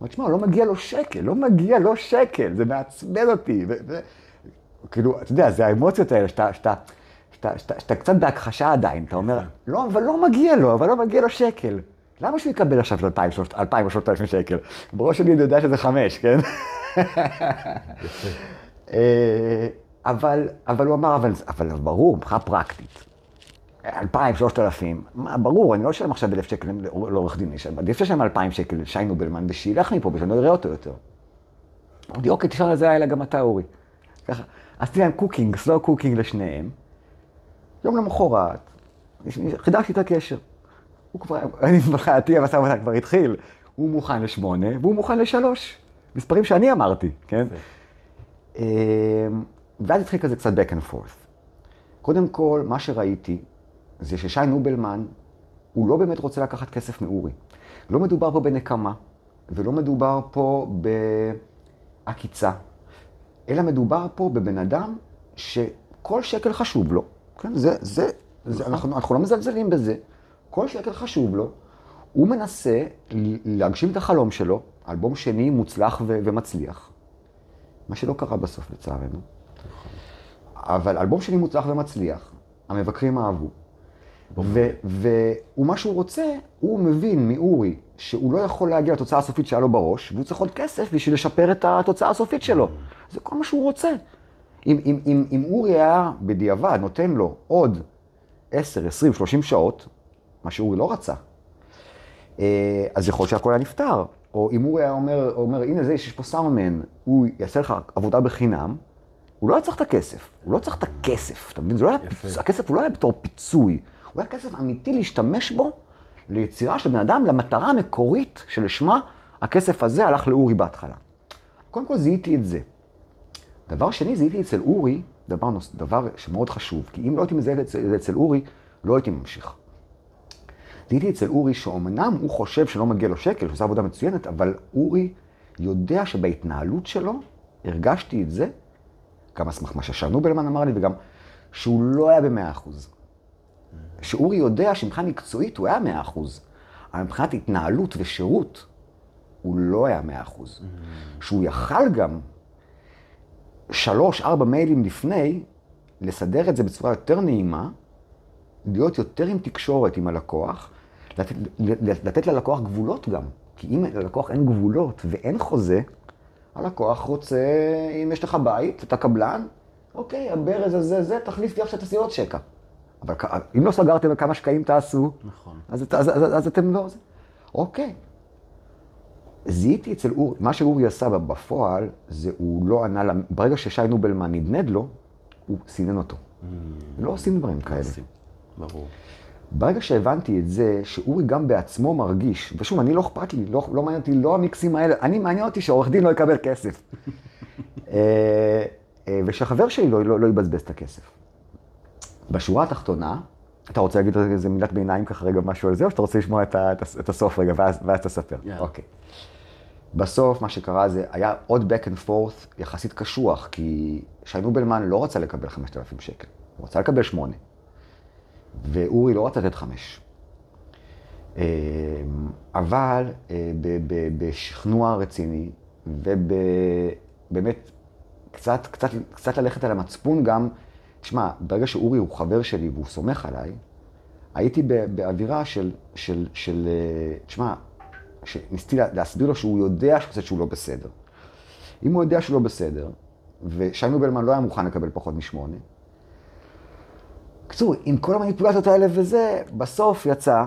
אומר, תשמע, לא מגיע לו שקל, לא מגיע לו שקל, זה מעצבן אותי. ו- ו- כאילו, אתה יודע, זה האמוציות האלה, שאתה, שאתה, שאתה, שאתה, שאתה קצת בהכחשה עדיין, אתה אומר, לא, אבל לא מגיע לו, אבל לא מגיע לו שקל. למה שהוא יקבל עכשיו 2,000 2,000 או 3,000 שקל? בראש שלי אני יודע שזה חמש, כן? אה, אבל, אבל הוא אמר, אבל, אבל ברור, מבחינה פרקטית. 2,000, 3,000, מה, ברור, אני לא אשלם עכשיו 1,000 שקל לעורך דין, עדיף לשלם 2,000 שקל לשי נובלמן, ושילך מפה, ושאני לא אראה אותו יותר. אמרתי, אוקיי, תשאל על זה הלילה גם אתה, אורי. ככה, עשיתי להם cooking, slow cooking לשניהם. יום למחרת, חידשתי את הקשר. הוא כבר, אני מבחינתי, המשא ומתן כבר התחיל. הוא מוכן לשמונה, והוא מוכן לשלוש. מספרים שאני אמרתי, כן? אמ, ואז התחיל כזה קצת back and forth. קודם כל, מה שראיתי, זה ששי נובלמן, הוא לא באמת רוצה לקחת כסף מאורי. לא מדובר פה בנקמה, ולא מדובר פה בעקיצה, אלא מדובר פה בבן אדם שכל שקל חשוב לו. כן, זה, זה, זה אנחנו, אנחנו לא מזלזלים בזה. כל שקל חשוב לו. הוא מנסה להגשים את החלום שלו, אלבום שני מוצלח ו- ומצליח. מה שלא קרה בסוף, לצערנו. אבל אלבום שני מוצלח ומצליח, המבקרים אהבו. ומה שהוא רוצה, הוא מבין מאורי שהוא לא יכול להגיע לתוצאה הסופית שהיה לו בראש, והוא צריך עוד כסף בשביל לשפר את התוצאה הסופית שלו. זה כל מה שהוא רוצה. אם, אם, אם, אם אורי היה בדיעבד נותן לו עוד 10, 20, 30 שעות, מה שאורי לא רצה, אה, אז יכול להיות שהכל היה נפתר. או אם אורי היה אומר, אומר הנה זה, יש פה סאונדמן, הוא יעשה לך עבודה בחינם, הוא לא היה צריך את הכסף. הוא לא צריך את הכסף, אתה מבין? לא היה הכסף הוא לא היה בתור פיצוי. הוא היה כסף אמיתי להשתמש בו ליצירה של בן אדם, למטרה המקורית שלשמה הכסף הזה הלך לאורי בהתחלה. קודם כל זיהיתי את זה. דבר שני, זיהיתי אצל אורי, דבר, נוס, דבר שמאוד חשוב, כי אם לא הייתי מזהה את זה אצל אורי, לא הייתי ממשיך. זיהיתי אצל אורי שאומנם הוא חושב שלא מגיע לו שקל, שהוא עבודה מצוינת, אבל אורי יודע שבהתנהלות שלו, הרגשתי את זה, גם על סמך מה ששנובלמן אמר לי, וגם שהוא לא היה במאה אחוז. שאורי יודע שמבחינה מקצועית הוא היה מאה אחוז, אבל מבחינת התנהלות ושירות, הוא לא היה מאה אחוז. שהוא יכל גם שלוש, ארבע מיילים לפני, לסדר את זה בצורה יותר נעימה, להיות יותר עם תקשורת עם הלקוח, לתת, לתת ללקוח גבולות גם. כי אם ללקוח אין גבולות ואין חוזה, הלקוח רוצה, אם יש לך בית, אתה קבלן, אוקיי, הברז הזה, זה, תחליף לי עכשיו, תעשי עוד שקע. אבל אם לא סגרתם כמה שקעים תעשו, נכון. אז, אז, אז, אז אתם לא... אוקיי. זיהיתי אצל אורי, מה שאורי עשה בפועל, זה הוא לא ענה, ברגע ששי נובלמן נדנד לו, הוא סינן אותו. Mm. לא עושים דברים כאלה. ברור. ברגע שהבנתי את זה, שאורי גם בעצמו מרגיש, ושוב, אני לא אכפת לי, לא, לא מעניין אותי, לא המיקסים האלה, אני מעניין אותי שעורך דין לא יקבל כסף. אה, אה, ושהחבר שלי לא, לא, לא יבזבז את הכסף. בשורה התחתונה, אתה רוצה להגיד איזה מילת ביניים ככה רגע משהו על זה, או שאתה רוצה לשמוע את, ה, את הסוף רגע, ואז, ואז תספר? Yeah. אוקיי. בסוף, מה שקרה זה, היה עוד back and forth יחסית קשוח, כי שי נובלמן לא רצה לקבל 5,000 שקל, הוא רצה לקבל 8. ואורי לא רצה לתת 5. אה, אבל אה, בשכנוע רציני, ובאמת קצת, קצת, קצת ללכת על המצפון גם, תשמע, ברגע שאורי הוא חבר שלי והוא סומך עליי, הייתי באווירה של, של, של, אה, תשמע, שניסיתי להסביר לו שהוא יודע שהוא, שהוא לא בסדר. אם הוא יודע שהוא לא בסדר, ושי נובלמן לא היה מוכן לקבל פחות משמונה, בקיצור, עם כל המניפולציות האלה וזה, בסוף יצא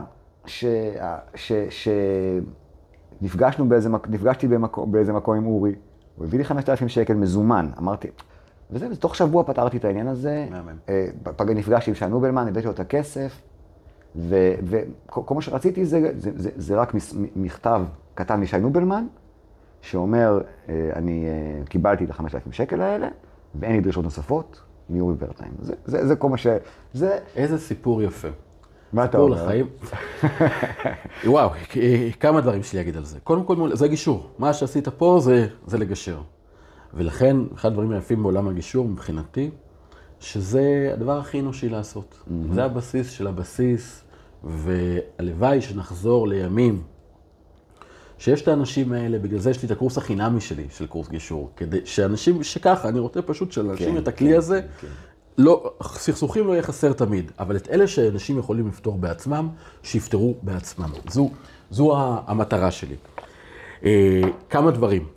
שנפגשנו באיזה, נפגשתי במקום, באיזה מקום עם אורי, הוא הביא לי 5,000 שקל מזומן, אמרתי, וזה, תוך שבוע פתרתי את העניין הזה. מהמם. אה, פגע, נפגשתי עם שי נובלמן, הבאתי לו את הכסף, וכל מה שרציתי זה, זה, זה, זה רק מכתב קטן משי נובלמן, שאומר, אה, אני אה, קיבלתי את ה-5,000 שקל האלה, ואין לי דרישות נוספות, מאורי ורטיים. זה, זה, זה כל מה ש... זה... איזה סיפור יפה. מה אתה אומר? לחיים. וואו, כמה דברים שלי להגיד על זה. קודם כל, זה גישור. מה שעשית פה זה, זה לגשר. ולכן, אחד הדברים היפים בעולם הגישור מבחינתי, שזה הדבר הכי אנושי לעשות. Mm-hmm. זה הבסיס של הבסיס, והלוואי שנחזור לימים שיש את האנשים האלה, בגלל זה יש לי את הקורס החינמי שלי, של קורס גישור, כדי שאנשים, שככה, אני רוצה פשוט שלאנשים כן, את הכלי כן, הזה, כן. לא, סכסוכים לא יהיה חסר תמיד, אבל את אלה שאנשים יכולים לפתור בעצמם, שיפתרו בעצמם. זו, זו המטרה שלי. אה, כמה דברים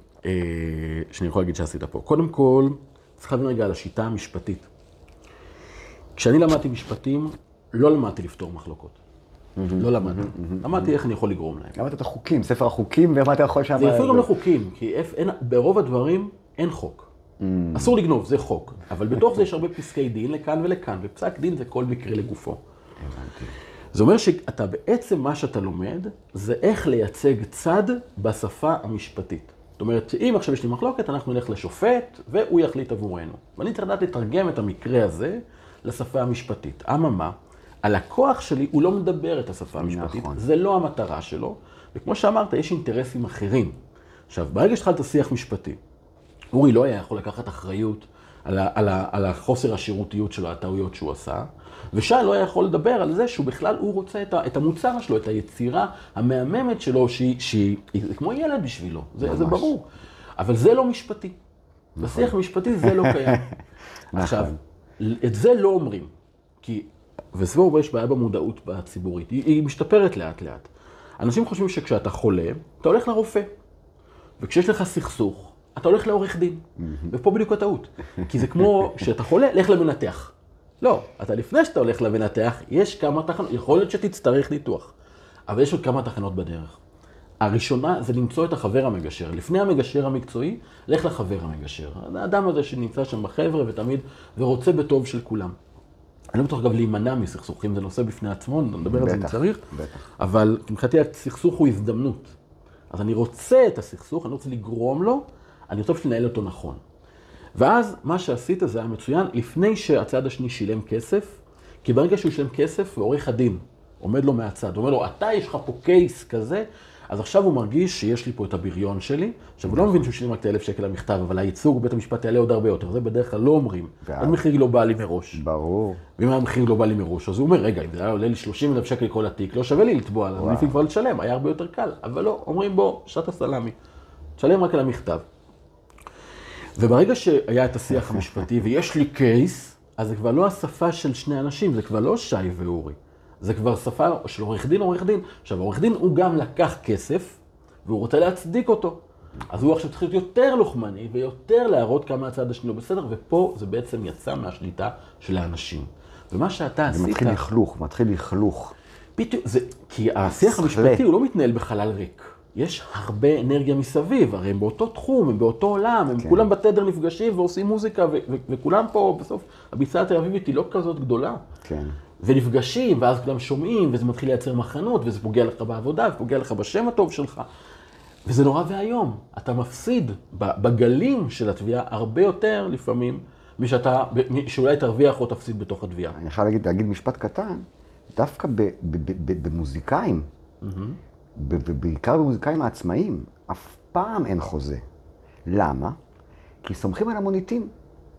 שאני יכול להגיד שעשית פה. קודם כל, צריך להבין רגע על השיטה המשפטית. כשאני למדתי משפטים, לא למדתי לפתור מחלוקות. לא למדתי. למדתי איך אני יכול לגרום להם. למדת את החוקים, ספר החוקים, ומה אתה יכול שם... זה יפה גם לחוקים, כי ברוב הדברים אין חוק. אסור לגנוב, זה חוק. אבל בתוך זה יש הרבה פסקי דין לכאן ולכאן, ופסק דין זה כל מקרה לגופו. זה אומר שאתה בעצם, מה שאתה לומד, זה איך לייצג צד בשפה המשפטית. זאת אומרת, שאם עכשיו יש לי מחלוקת, אנחנו נלך לשופט, והוא יחליט עבורנו. ואני צריך לדעת לתרגם את המקרה הזה לשפה המשפטית. אממה, הלקוח שלי, הוא לא מדבר את השפה המשפטית, נכון. זה לא המטרה שלו, וכמו שאמרת, יש אינטרסים אחרים. עכשיו, ברגע שהתחלת שיח משפטי, אורי לא היה יכול לקחת אחריות על, ה, על, ה, על החוסר השירותיות שלו, הטעויות שהוא עשה, ושי לא היה יכול לדבר על זה שהוא בכלל, הוא רוצה את, ה, את המוצר שלו, את היצירה המהממת שלו, שהיא, שהיא זה כמו ילד בשבילו, זה, זה. ברור. אבל זה לא משפטי. בשיח המשפטי זה לא קיים. עכשיו, את זה לא אומרים, כי, וסביבו יש בעיה במודעות הציבורית, היא, היא משתפרת לאט לאט. אנשים חושבים שכשאתה חולה, אתה הולך לרופא. וכשיש לך סכסוך, אתה הולך לעורך דין. ופה בדיוק הטעות. כי זה כמו שאתה חולה, לך למנתח. לא, אתה לפני שאתה הולך למנתח, יש כמה תחנות, יכול להיות שתצטרך ניתוח, אבל יש עוד כמה תחנות בדרך. הראשונה זה למצוא את החבר המגשר. לפני המגשר המקצועי, לך לחבר המגשר. האדם הזה שנמצא שם בחבר'ה ותמיד, ורוצה בטוב של כולם. אני לא בטוח גם להימנע מסכסוכים, זה נושא בפני עצמו, נדבר על זה אם צריך. בטח. אבל מבחינתי הסכסוך הוא הזדמנות. אז אני רוצה את הסכסוך, אני רוצה לגרום לו, אני רוצה פשוט לנהל אותו נכון. ואז מה שעשית זה היה מצוין, לפני שהצד השני שילם כסף, כי ברגע שהוא שילם כסף, ועורך הדין עומד לו מהצד, אומר לו, אתה יש לך פה קייס כזה, אז עכשיו הוא מרגיש שיש לי פה את הבריון שלי. עכשיו, הוא לא מבין שהוא שילם רק את האלף שקל למכתב, אבל הייצוג בבית המשפט יעלה עוד הרבה יותר, זה בדרך כלל לא אומרים. אין מחיר גלובלי מראש. ברור. ואם היה מחיר גלובלי מראש, אז הוא אומר, רגע, אם זה היה עולה לי 30 אלף שקל כל התיק, לא שווה לי לתבוע, אז עדיף כבר לשלם, היה הרבה יותר קל. אבל לא, אומרים בוא, שעת הסלאמי, תשלם רק על המכתב. וברגע שהיה את השיח המשפטי ויש לי קייס, אז זה כבר לא השפה של שני אנשים, זה כבר לא שי ואורי. זה כבר שפה של עורך דין, עורך דין. עכשיו, העורך דין הוא גם לקח כסף, והוא רוצה להצדיק אותו. אז הוא עכשיו צריך להיות יותר לוחמני ויותר להראות כמה הצד השני לא בסדר, ופה זה בעצם יצא מהשליטה של האנשים. ומה שאתה זה עשית, מתחיל לכלוך, מתחיל לכלוך. פתאום, זה, כי השיח. המשפטי הוא לא מתנהל בחלל ריק. יש הרבה אנרגיה מסביב, הרי הם באותו תחום, הם באותו עולם, הם כן. כולם בתדר נפגשים ועושים מוזיקה, ו- ו- וכולם פה, בסוף, הביצה התל אביבית היא לא כזאת גדולה. כן. ונפגשים, ואז כולם שומעים, וזה מתחיל לייצר מחנות, וזה פוגע לך בעבודה, ופוגע לך בשם הטוב שלך. וזה נורא ואיום. אתה מפסיד בגלים של התביעה הרבה יותר לפעמים, משאתה, שאולי תרוויח או תפסיד בתוך התביעה. אני יכול להגיד, להגיד משפט קטן, דווקא במוזיקאים, ב- ב- בעיקר במוזיקאים העצמאיים, אף פעם אין חוזה. למה? כי סומכים על המוניטין.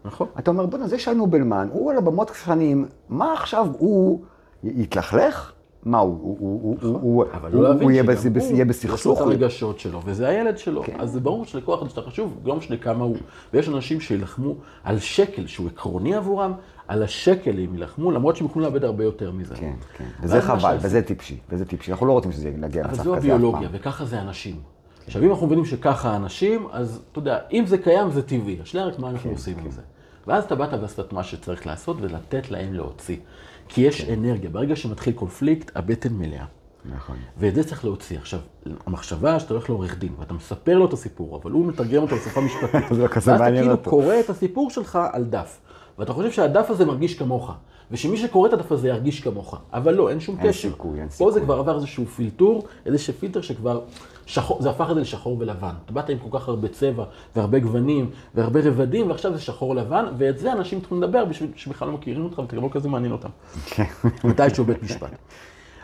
נכון. אתה אומר, בוא'נה, זה שי נובלמן, הוא על הבמות שנים, מה עכשיו הוא יתלכלך? מה, הוא, הוא, הוא, הוא, הוא, אבל הוא, הוא יהיה, הוא, בסכסוך? את הרגשות שלו, וזה הילד שלו. כן. אז זה ברור שלכוח אדם שאתה חשוב, לא משנה כמה הוא. ויש אנשים שילחמו על שקל שהוא עקרוני עבורם, על השקל הם יילחמו, למרות שהם יכולים לאבד הרבה יותר מזה. כן, כן. וזה חבל, וזה טיפשי, וזה טיפשי. אנחנו לא רוצים שזה יגיע אבל למצב זו כזה אף פעם. הביולוגיה, וככה זה אנשים. עכשיו, אם אנחנו מבינים שככה האנשים, אז אתה יודע, אם זה קיים זה טבעי. השאלה רק מה אנחנו כן, עושים עם זה. ואז אתה באת ועשית את מה שצריך לעשות ולתת להם להוציא. כי יש כן. אנרגיה. ברגע שמתחיל קונפליקט, הבטן מלאה. נכון. ואת זה צריך להוציא. עכשיו, המחשבה שאתה הולך לעורך דין, ואתה מספר לו את הסיפור, אבל הוא מתרגם אותו לשפה משפטית. זה לא כזה ואז אתה מעניין כאילו אותו. קורא את הסיפור שלך על דף. ואתה חושב שהדף הזה מרגיש כמוך, ושמי שקורא את הדף הזה ירגיש כמוך. אבל לא, אין שום אין קשר. סיכוי, אין פה סיכוי. זה כבר עבר איזשהו פילטור, איזשהו פילטר שכבר, שחור, זה הפך את זה לשחור ולבן. באת עם כל כך הרבה צבע, והרבה גוונים, והרבה רבדים, ועכשיו זה שחור לבן, ואת זה אנשים צריכים לדבר בשביל שבכלל לא מכירים אותך, גם לא כזה מעניין אותם. כן. מתישהו בית משפט.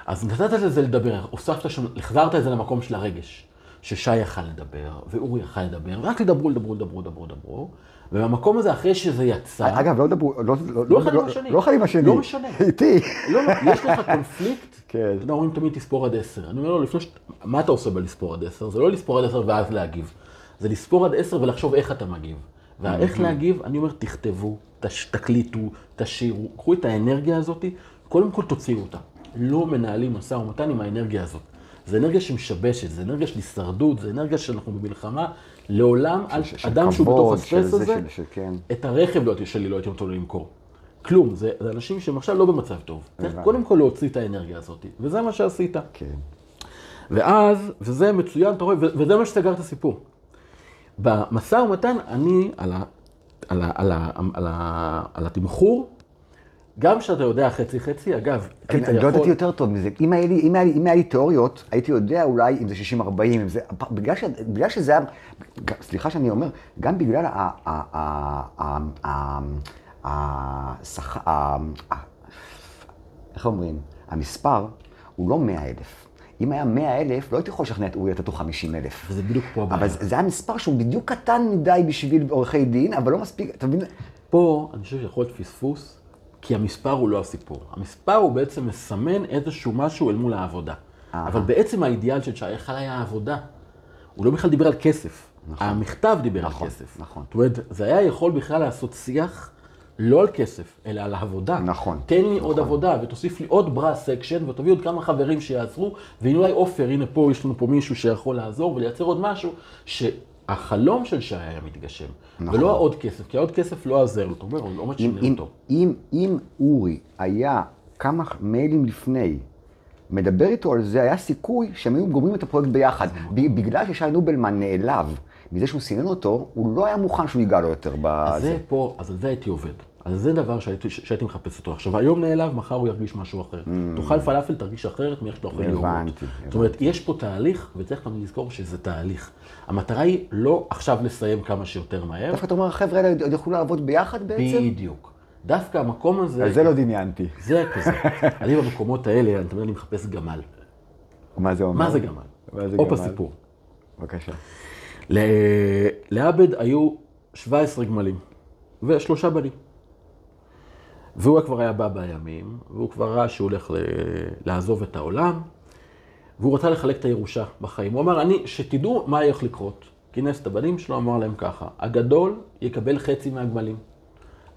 אז נתת לזה לדבר, הוספת שם, החזרת את זה למקום של הרגש. ששי יכל לדבר, ואורי יכל לדבר, ורק תדברו, לדברו, לדברו, לדברו, לדברו, ובמקום הזה, אחרי שזה יצא, אגב, לא דברו, לא, לא אחד עם השני. לא אחד עם השני. לא משנה. איתי. לא, לא, יש לך קונפליקט, כן. אתה אומרים תמיד תספור עד עשר. אני אומר לו, לפני ש... מה אתה עושה בלספור עד עשר? זה לא לספור עד עשר ואז להגיב. זה לספור עד עשר ולחשוב איך אתה מגיב. והאיך להגיב, אני אומר, תכתבו, תש... תקליטו, תשאירו, קחו את האנרגיה הזאת, קודם כל תוציאו אותה. לא מנהלים משא ומתן עם האנרגיה הזאת. זה אנרגיה שמשבשת, זה אנרגיה של הישרדות, זה אנרגיה שאנחנו במלחמה. לעולם, אל... של אדם שהוא בתוך זה, הזה, של- של- כן. את הרכב לא, שלי לא הייתי נותן לו למכור. כלום, זה, זה אנשים שהם עכשיו לא במצב טוב. צריך. קודם כל להוציא את האנרגיה הזאת, וזה מה שעשית. כן. ואז, וזה מצוין, אתה רואה, וזה מה שסגר את הסיפור. במשא ומתן, אני, על, ה, על, ה, על, ה, על, ה, על התמחור, גם כשאתה יודע חצי-חצי, אגב, כן, היית אני לא יכול- ידעתי יותר טוב מזה. אם היה לי- אם היה לי- אם היה לי תיאוריות, הייתי יודע אולי אם זה 60-40, אם זה... בגלל ש- בגלל שזה היה... סליחה שאני אומר, גם בגלל ה... איך אומרים? המספר הוא לא 100 אלף. אם היה 100 אלף, לא הייתי יכול לשכנע את אורי לתת לו 50 אלף. וזה בדיוק פה הבעיה. אבל זה זה היה מספר שהוא בדיוק קטן מדי בשביל עורכי דין, אבל לא מספיק, אתה מבין? פה אני חושב שיכול להיות פספוס, כי המספר הוא לא הסיפור. המספר הוא בעצם מסמן איזשהו משהו אל מול העבודה. אהה. אבל בעצם האידיאל של שי, איך היה העבודה? הוא לא בכלל דיבר על כסף. המכתב דיבר נכון, על כסף. נכון. זאת אומרת, זה היה יכול בכלל לעשות שיח לא על כסף, אלא על העבודה. נכון, תן לי עוד עבודה, ותוסיף לי עוד brass section, ותביא עוד כמה חברים שיעזרו, והנה אולי עופר, הנה פה יש לנו פה מישהו שיכול לעזור ולייצר עוד משהו, שהחלום של שי היה מתגשם. נכון. ולא העוד כסף, כי העוד כסף לא עזר לו, אתה אומר, הוא לא משנה אותו. אם, אם אורי היה כמה מיילים לפני, מדבר איתו על זה, היה סיכוי שהם היו גומרים את הפרויקט ביחד. בגלל ששי נובלמן נעלב מזה שהוא סינן אותו, הוא לא היה מוכן שהוא ייגע לו יותר אז בזה. זה פה, אז על זה הייתי עובד. אז זה דבר שהייתי, שהייתי מחפש אותו. עכשיו, היום נעלב, מחר הוא ירגיש משהו אחר. תאכל פלאפל, תרגיש אחרת מאיך שאתה אוכל יוגורט. Mm. הבנתי, זאת אומרת, יש פה תהליך, וצריך תמיד לזכור שזה תהליך. המטרה היא לא עכשיו לסיים כמה שיותר מהר. דווקא אתה אומר, החבר'ה האלה עוד יכלו לעבוד ביחד בעצם? בדיוק. דווקא המקום הזה, על זה לא דמיינתי. זה כזה. אני במקומות האלה, אני תמיד מחפש גמל. מה זה אומר? מה זה גמל? מה זה גמל? הסיפור. בבקשה. לעבד היו 17 גמלים ושלושה בנים. והוא כבר היה בא בימים, והוא כבר ראה שהוא הולך ל- לעזוב את העולם, והוא רצה לחלק את הירושה בחיים. הוא אמר, אני, שתדעו מה הולך לקרות. כינס את הבנים שלו, אמר להם ככה, הגדול יקבל חצי מהגמלים,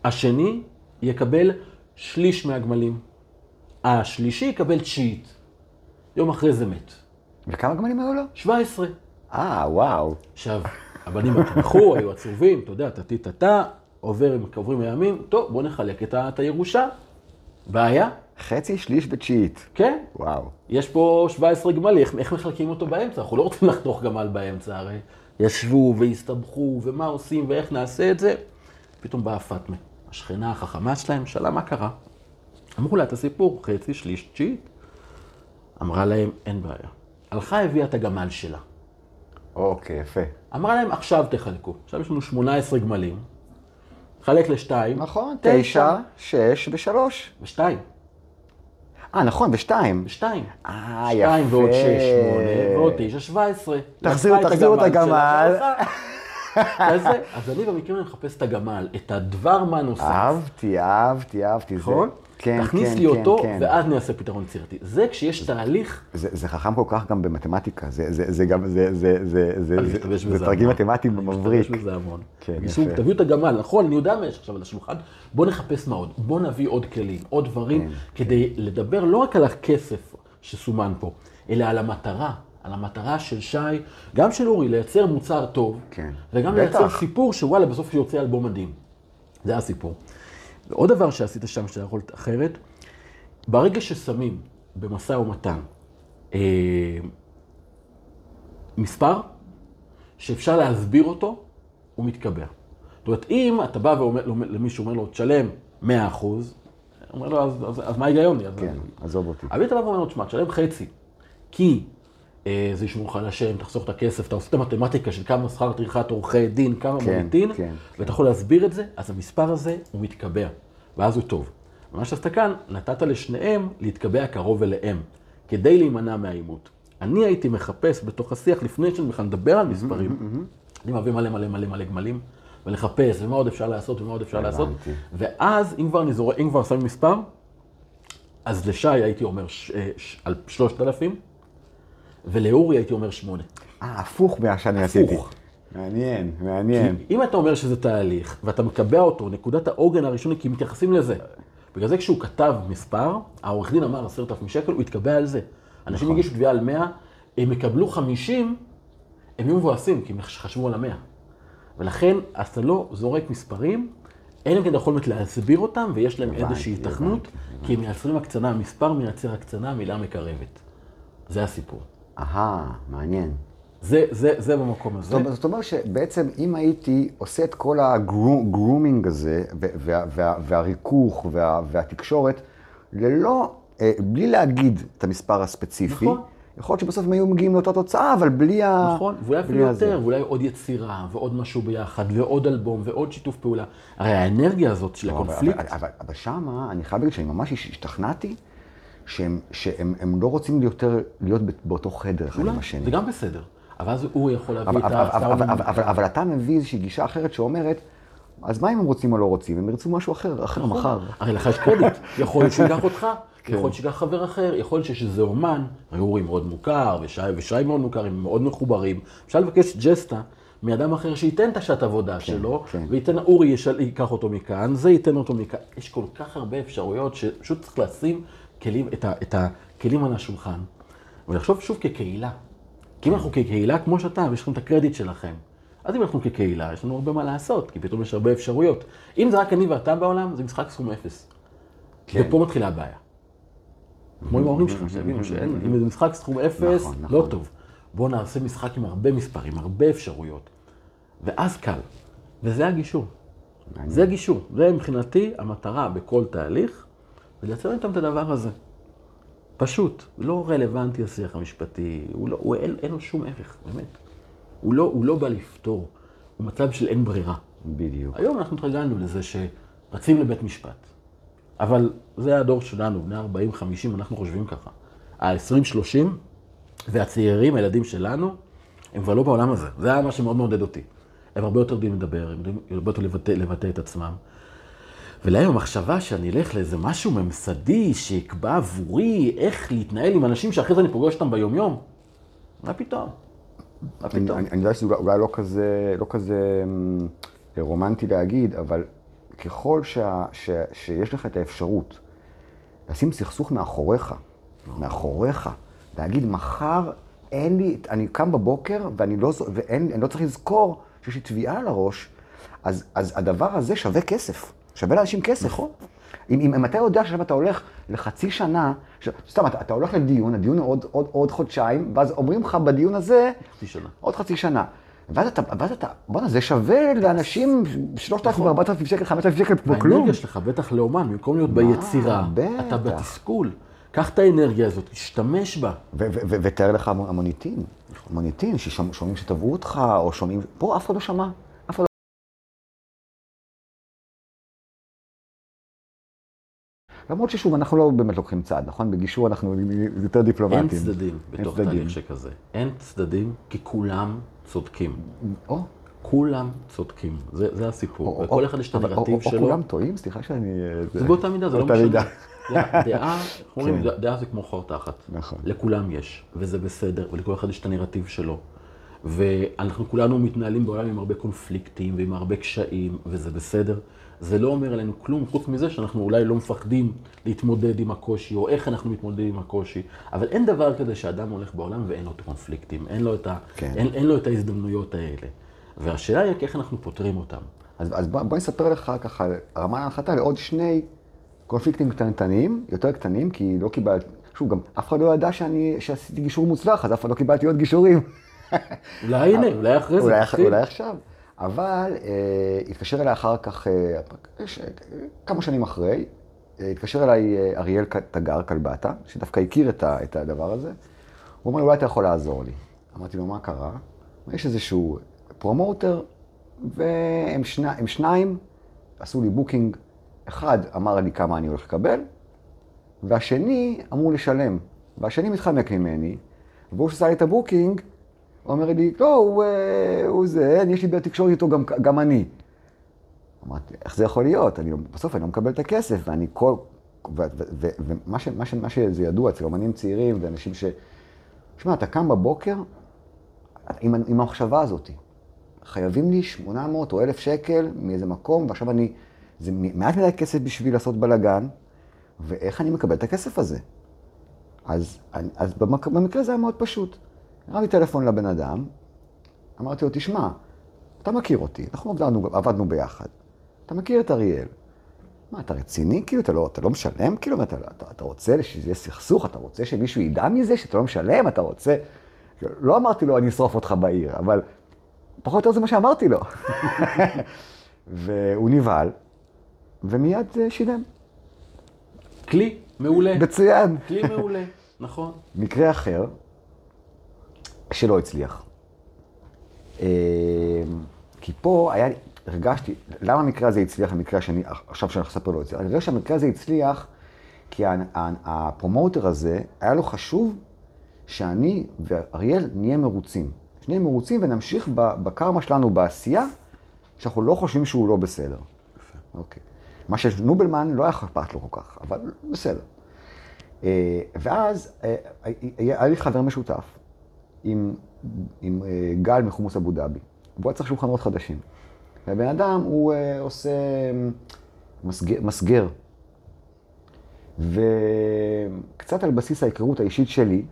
השני יקבל שליש מהגמלים, השלישי יקבל תשיעית. יום אחרי זה מת. וכמה גמלים היו לו? 17. אה, וואו. עכשיו, הבנים התמכו, היו עצובים, אתה יודע, טטי-טטה, עובר, עוברים הימים, טוב, בוא נחלק את את הירושה. בעיה? חצי, שליש ותשיעית. כן. וואו. יש פה 17 גמלים, איך, איך מחלקים אותו באמצע? אנחנו לא רוצים לחתוך גמל באמצע, הרי ישבו והסתבכו, ומה עושים ואיך נעשה את זה. פתאום באה פאטמה, השכנה החכמה שלהם, שאלה מה קרה. אמרו לה את הסיפור, חצי, שליש, תשיעית. אמרה להם, אין בעיה. הלכה, הביאה את הגמל שלה. אוקיי, יפה. אמרה להם, עכשיו תחלקו. עכשיו יש לנו 18 גמלים, חלק לשתיים. נכון, תשע, שש ושלוש. ושתיים. אה, נכון, ושתיים. ושתיים. אה, שתיים יפה. ועוד שש, שמונה, ועוד תשע, שבע עשרה. תחזירו- תחזירו את הגמל. אז אני במקרה מחפש את הגמל, את הדבר מה נוסף. אהבתי, אהבתי, אהבתי. נכון? כן, תכניס כן, לי כן, אותו, כן. ואז נעשה פתרון יצירתי. זה כשיש תהליך, זה, זה חכם כל כך גם במתמטיקה, זה, זה, זה גם, זה, זה, זה, זה, אני זה, זה תרגיל. מתמטי אני מבריק. משתמש בזה המון. כן, תגישו, יפה. תביאו את הגמל, נכון, אני יודע מה יש עכשיו על השולחן, בואו נחפש מה עוד, בואו נביא עוד כלים, עוד דברים, כן, כדי לדבר לא רק על הכסף שסומן פה, אלא על המטרה, על המטרה של שי, גם של אורי, לייצר מוצר טוב, כן. וגם בטח. לייצר סיפור שוואלה, בסוף יוצא אלבום מדהים. זה הסיפור. ועוד דבר שעשית שם שאתה יכול אחרת, ברגע ששמים במשא ומתן אה, מספר שאפשר להסביר אותו, הוא מתקבע. זאת אומרת, אם אתה בא ואומר למישהו, אומר לו, תשלם 100 אחוז, אומר לו, אז, אז, אז מה ההיגיון? אז- כן, עזוב אותי. אבל אתה בא ואומר לו, תשמע, תשלם חצי, כי זה ישמור לך על השם, תחסוך את הכסף, אתה עושה את המתמטיקה של כמה שכר טרחת עורכי דין, כמה כן, מוניטין, כן, ואתה יכול להסביר את זה, אז המספר הזה הוא מתקבע, ואז הוא טוב. ומה שעשית כאן, נתת לשניהם להתקבע קרוב אליהם, כדי להימנע מהעימות. אני הייתי מחפש בתוך השיח, לפני שאני בכלל מדבר על מספרים, אני מביא מלא מלא מלא מלא גמלים, ולחפש, ומה עוד אפשר לעשות, ומה עוד אפשר לעשות. ואז, אם כבר, אני זור... אם כבר שמים מספר, אז לשי הייתי אומר ש... אה, ש... על 3,000, ולאורי הייתי אומר 8. אה, הפוך ממה שאני עשיתי. מעניין, מעניין. אם אתה אומר שזה תהליך, ואתה מקבע אותו, נקודת העוגן הראשוני, כי מתייחסים לזה. בגלל זה כשהוא כתב מספר, העורך דין אמר 10,000 שקל, הוא התקבע על זה. אנשים נכון. הגישו תביעה על 100, הם יקבלו 50, הם יהיו מבואסים, כי הם חשבו על ה-100. ולכן, אתה לא זורק מספרים, אין להם יכולת להסביר אותם, ויש להם הבנתי, איזושהי התכנות, כי הם מייצרים הקצנה, המספר מייצר הקצנה, המילה מקרבת. זה הסיפור. אהה, מעניין. זה, זה, זה במקום הזה. זאת זאת אומרת שבעצם אם הייתי עושה את כל הגרומינג הזה, ו- וה- וה- והריכוך וה- והתקשורת, ללא, אה, בלי להגיד את המספר הספציפי, נכון. יכול להיות שבסוף הם היו מגיעים לאותה תוצאה, אבל בלי ה... נכון, ואולי אפילו. יותר, ואולי עוד יצירה, ועוד משהו ביחד, ועוד אלבום, ועוד שיתוף פעולה. הרי האנרגיה הזאת של לא, אבל- הקונפליקט, אבל, אבל, אבל שמה, אני חייב להגיד שאני ממש השתכנעתי שהם, שהם הם לא רוצים יותר להיות באותו חדר אחד עם השני. זה גם בסדר. אבל אז הוא יכול להביא אבל, את אבל, אבל, הסאונד. אבל, אבל, אבל אתה מביא איזושהי גישה אחרת שאומרת, אז מה אם הם רוצים או לא רוצים? הם ירצו משהו אחר, אחר נכון. מחר. הרי לך יש קרדיט, יכול להיות שייקח אותך, כן. יכול להיות שייקח חבר אחר, יכול להיות שיש איזה אומן, אורי מאוד מוכר, ושי, ושי מאוד מוכר, הם מאוד מחוברים. אפשר לבקש ג'סטה מאדם אחר שייתן את השעת עבודה שלו, כן. וייתן, אורי ישל, ייקח אותו מכאן, זה ייתן אותו מכאן. יש כל כך הרבה אפשרויות שפשוט צריך לשים כלים, את, ה, את הכלים על השולחן, ולחשוב שוב כקהילה. כי אם אנחנו כקהילה כמו שאתה, ויש לכם את הקרדיט שלכם, אז אם אנחנו כקהילה, יש לנו הרבה מה לעשות, כי פתאום יש הרבה אפשרויות. אם זה רק אני ואתה בעולם, זה משחק סכום אפס. כן. ופה מתחילה הבעיה. כמו עם ההורים שלך, שיבינו שאין, אם זה משחק סכום אפס, נכון, לא נכון. טוב. בואו נעשה משחק עם הרבה מספרים, הרבה אפשרויות. ואז קל. וזה הגישור. זה הגישור. זה מבחינתי המטרה בכל תהליך, ולייצר איתם את הדבר הזה. פשוט. לא רלוונטי השיח המשפטי, הוא לא, הוא אין, אין לו שום ערך, באמת. הוא לא, הוא לא בא לפתור, הוא מצב של אין ברירה. בדיוק. היום אנחנו התרגלנו לזה שרצים לבית משפט. אבל זה הדור שלנו, בני 40-50, אנחנו חושבים ככה. ה-20-30 והצעירים, הילדים שלנו, הם כבר לא בעולם הזה. זה היה מה שמאוד מעודד אותי. הם הרבה יותר יודעים לדבר, הם יודעים הרבה יותר לבטא, לבטא את עצמם. ולהם המחשבה שאני אלך לאיזה משהו ממסדי שיקבע עבורי איך להתנהל עם אנשים שאחרי זה אני פוגש אותם ביומיום, מה פתאום? מה פתאום? אני, אני יודע שזה אולי- אולי לא כזה, לא כזה אמ, רומנטי להגיד, אבל ככל שה, ש, שיש לך את האפשרות לשים סכסוך מאחוריך, מאחוריך, להגיד מחר אין לי, אני קם בבוקר ואני לא, ואין, לא צריך לזכור שיש לי תביעה על הראש, אז, אז הדבר הזה שווה כסף, שווה לאנשים כסף. נכון. אם, אם, אם אתה יודע שעכשיו אתה הולך לחצי שנה, ש... סתם, אתה, אתה הולך לדיון, הדיון הוא עוד, עוד, עוד חודשיים, ואז אומרים לך בדיון הזה, חצי שנה. עוד חצי שנה. ואז אתה, ואז אתה, בואנה, זה שווה לאנשים 3,000, 4,000 שקל, 5,000 שקל כמו כלום. האנרגיה שלך, בטח לאומן, במקום להיות ביצירה. אתה בתסכול. קח את האנרגיה הזאת, תשתמש בה. ותאר לך המ- המוניטין, המוניטין, ששומעים שתבעו אותך, או שומעים, פה אף אחד לא שמע, למרות ששוב, אנחנו לא באמת לוקחים צעד, נכון? בגישור אנחנו יותר דיפלומטיים. אין צדדים בתוך. תהליך שכזה. אין צדדים, כי כולם צודקים. או, כולם צודקים. זה, זה הסיפור. או- וכל או- אחד יש את הנרטיב או- או שלו. כולם טועים? סליחה שאני... זה באותה מידה, זה לא משנה. דעה- אומרים, כן. דעה- דעה זה כמו חור תחת. נכון. לכולם יש, וזה בסדר, ולכל אחד יש את הנרטיב שלו. ואנחנו כולנו מתנהלים בעולם עם הרבה קונפליקטים ועם הרבה קשיים, וזה בסדר. זה לא אומר עלינו כלום, חוץ מזה שאנחנו אולי לא מפחדים להתמודד עם הקושי, או איך אנחנו מתמודדים עם הקושי. אבל אין דבר כזה שאדם הולך בעולם ואין לו את הקונפליקטים, אין לו את, ה... כן. אין, אין לו את ההזדמנויות האלה. והשאלה היא איך אנחנו פותרים אותם. אז, אז בוא, בוא נספר לך ככה, רמה להנחתה לעוד שני קונפליקטים קטנטנים, יותר קטנים, כי לא קיבלתי, שוב, גם אף אחד לא ידע שאני, שעשיתי גישור מוצלח, אז אף אחד לא קיבלתי עוד גישורים. אולי הנה, אולי אחרי זה, אולי. אולי עכשיו. אבל אה, התקשר אליי אחר כך, אה, ש- כמה שנים אחרי, אה, התקשר אליי אה, אריאל תגר קלבטה, שדווקא הכיר את, ה, את הדבר הזה. הוא אומר, אולי אתה יכול לעזור לי. אמרתי לו, מה קרה? יש איזשהו promoter, והם שני, שניים עשו לי booking. אחד אמר לי כמה אני הולך לקבל, והשני אמור לשלם. והשני מתחמק ממני, והוא שעשה לי את ה booking, אומר לי, לא, הוא, אה, הוא זה, יש לי תקשורת איתו גם, גם אני. אמרתי, איך זה יכול להיות? אני, לא- בסוף אני לא מקבל את הכסף, ואני כל... ומה ש, ש, שזה ידוע אצל אמנים צעירים ואנשים ש... שמע, אתה קם בבוקר עם, עם המחשבה הזאת. חייבים לי 800 או 1,000 שקל מאיזה מקום, ועכשיו אני... זה מעט מדי כסף בשביל לעשות בלאגן, ואיך אני מקבל את הכסף הזה? אז, אז במק, במקרה זה היה מאוד פשוט. הרמתי טלפון לבן אדם, אמרתי לו, תשמע, אתה מכיר אותי, אנחנו עבדנו, עבדנו ביחד. אתה מכיר את אריאל. מה, אתה רציני? כאילו, אתה לא, אתה לא משלם? כאילו, אתה, אתה, אתה רוצה שזה יהיה סכסוך? אתה רוצה שמישהו ידע מזה שאתה לא משלם? אתה רוצה... לא אמרתי לו, אני אשרוף אותך בעיר, אבל פחות או יותר זה מה שאמרתי לו. והוא נבהל, ומיד אה, שילם. כלי מעולה. מצוין. כלי מעולה, נכון. מקרה אחר, שלא הצליח. אה, כי פה היה, הרגשתי, למה המקרה הזה הצליח, המקרה השני, עכשיו שאני אספר לו את זה? אני חושב שהמקרה הזה הצליח כי הפרומוטר הזה, היה לו חשוב שאני ואריאל נהיה מרוצים. שנהיה מרוצים ונמשיך בקרמה שלנו בעשייה, שאנחנו לא חושבים שהוא לא בסדר. אוקיי. מה שנובלמן לא היה אכפת לו כל כך, אבל בסדר. אה, ואז אה, היה לי חבר משותף עם, עם אה, גל מחומוס אבו דאבי, והוא היה צריך שולחנות חדשים. והבן אדם, הוא עושה מסגר, מסגר. וקצת על בסיס ההיכרות האישית שלי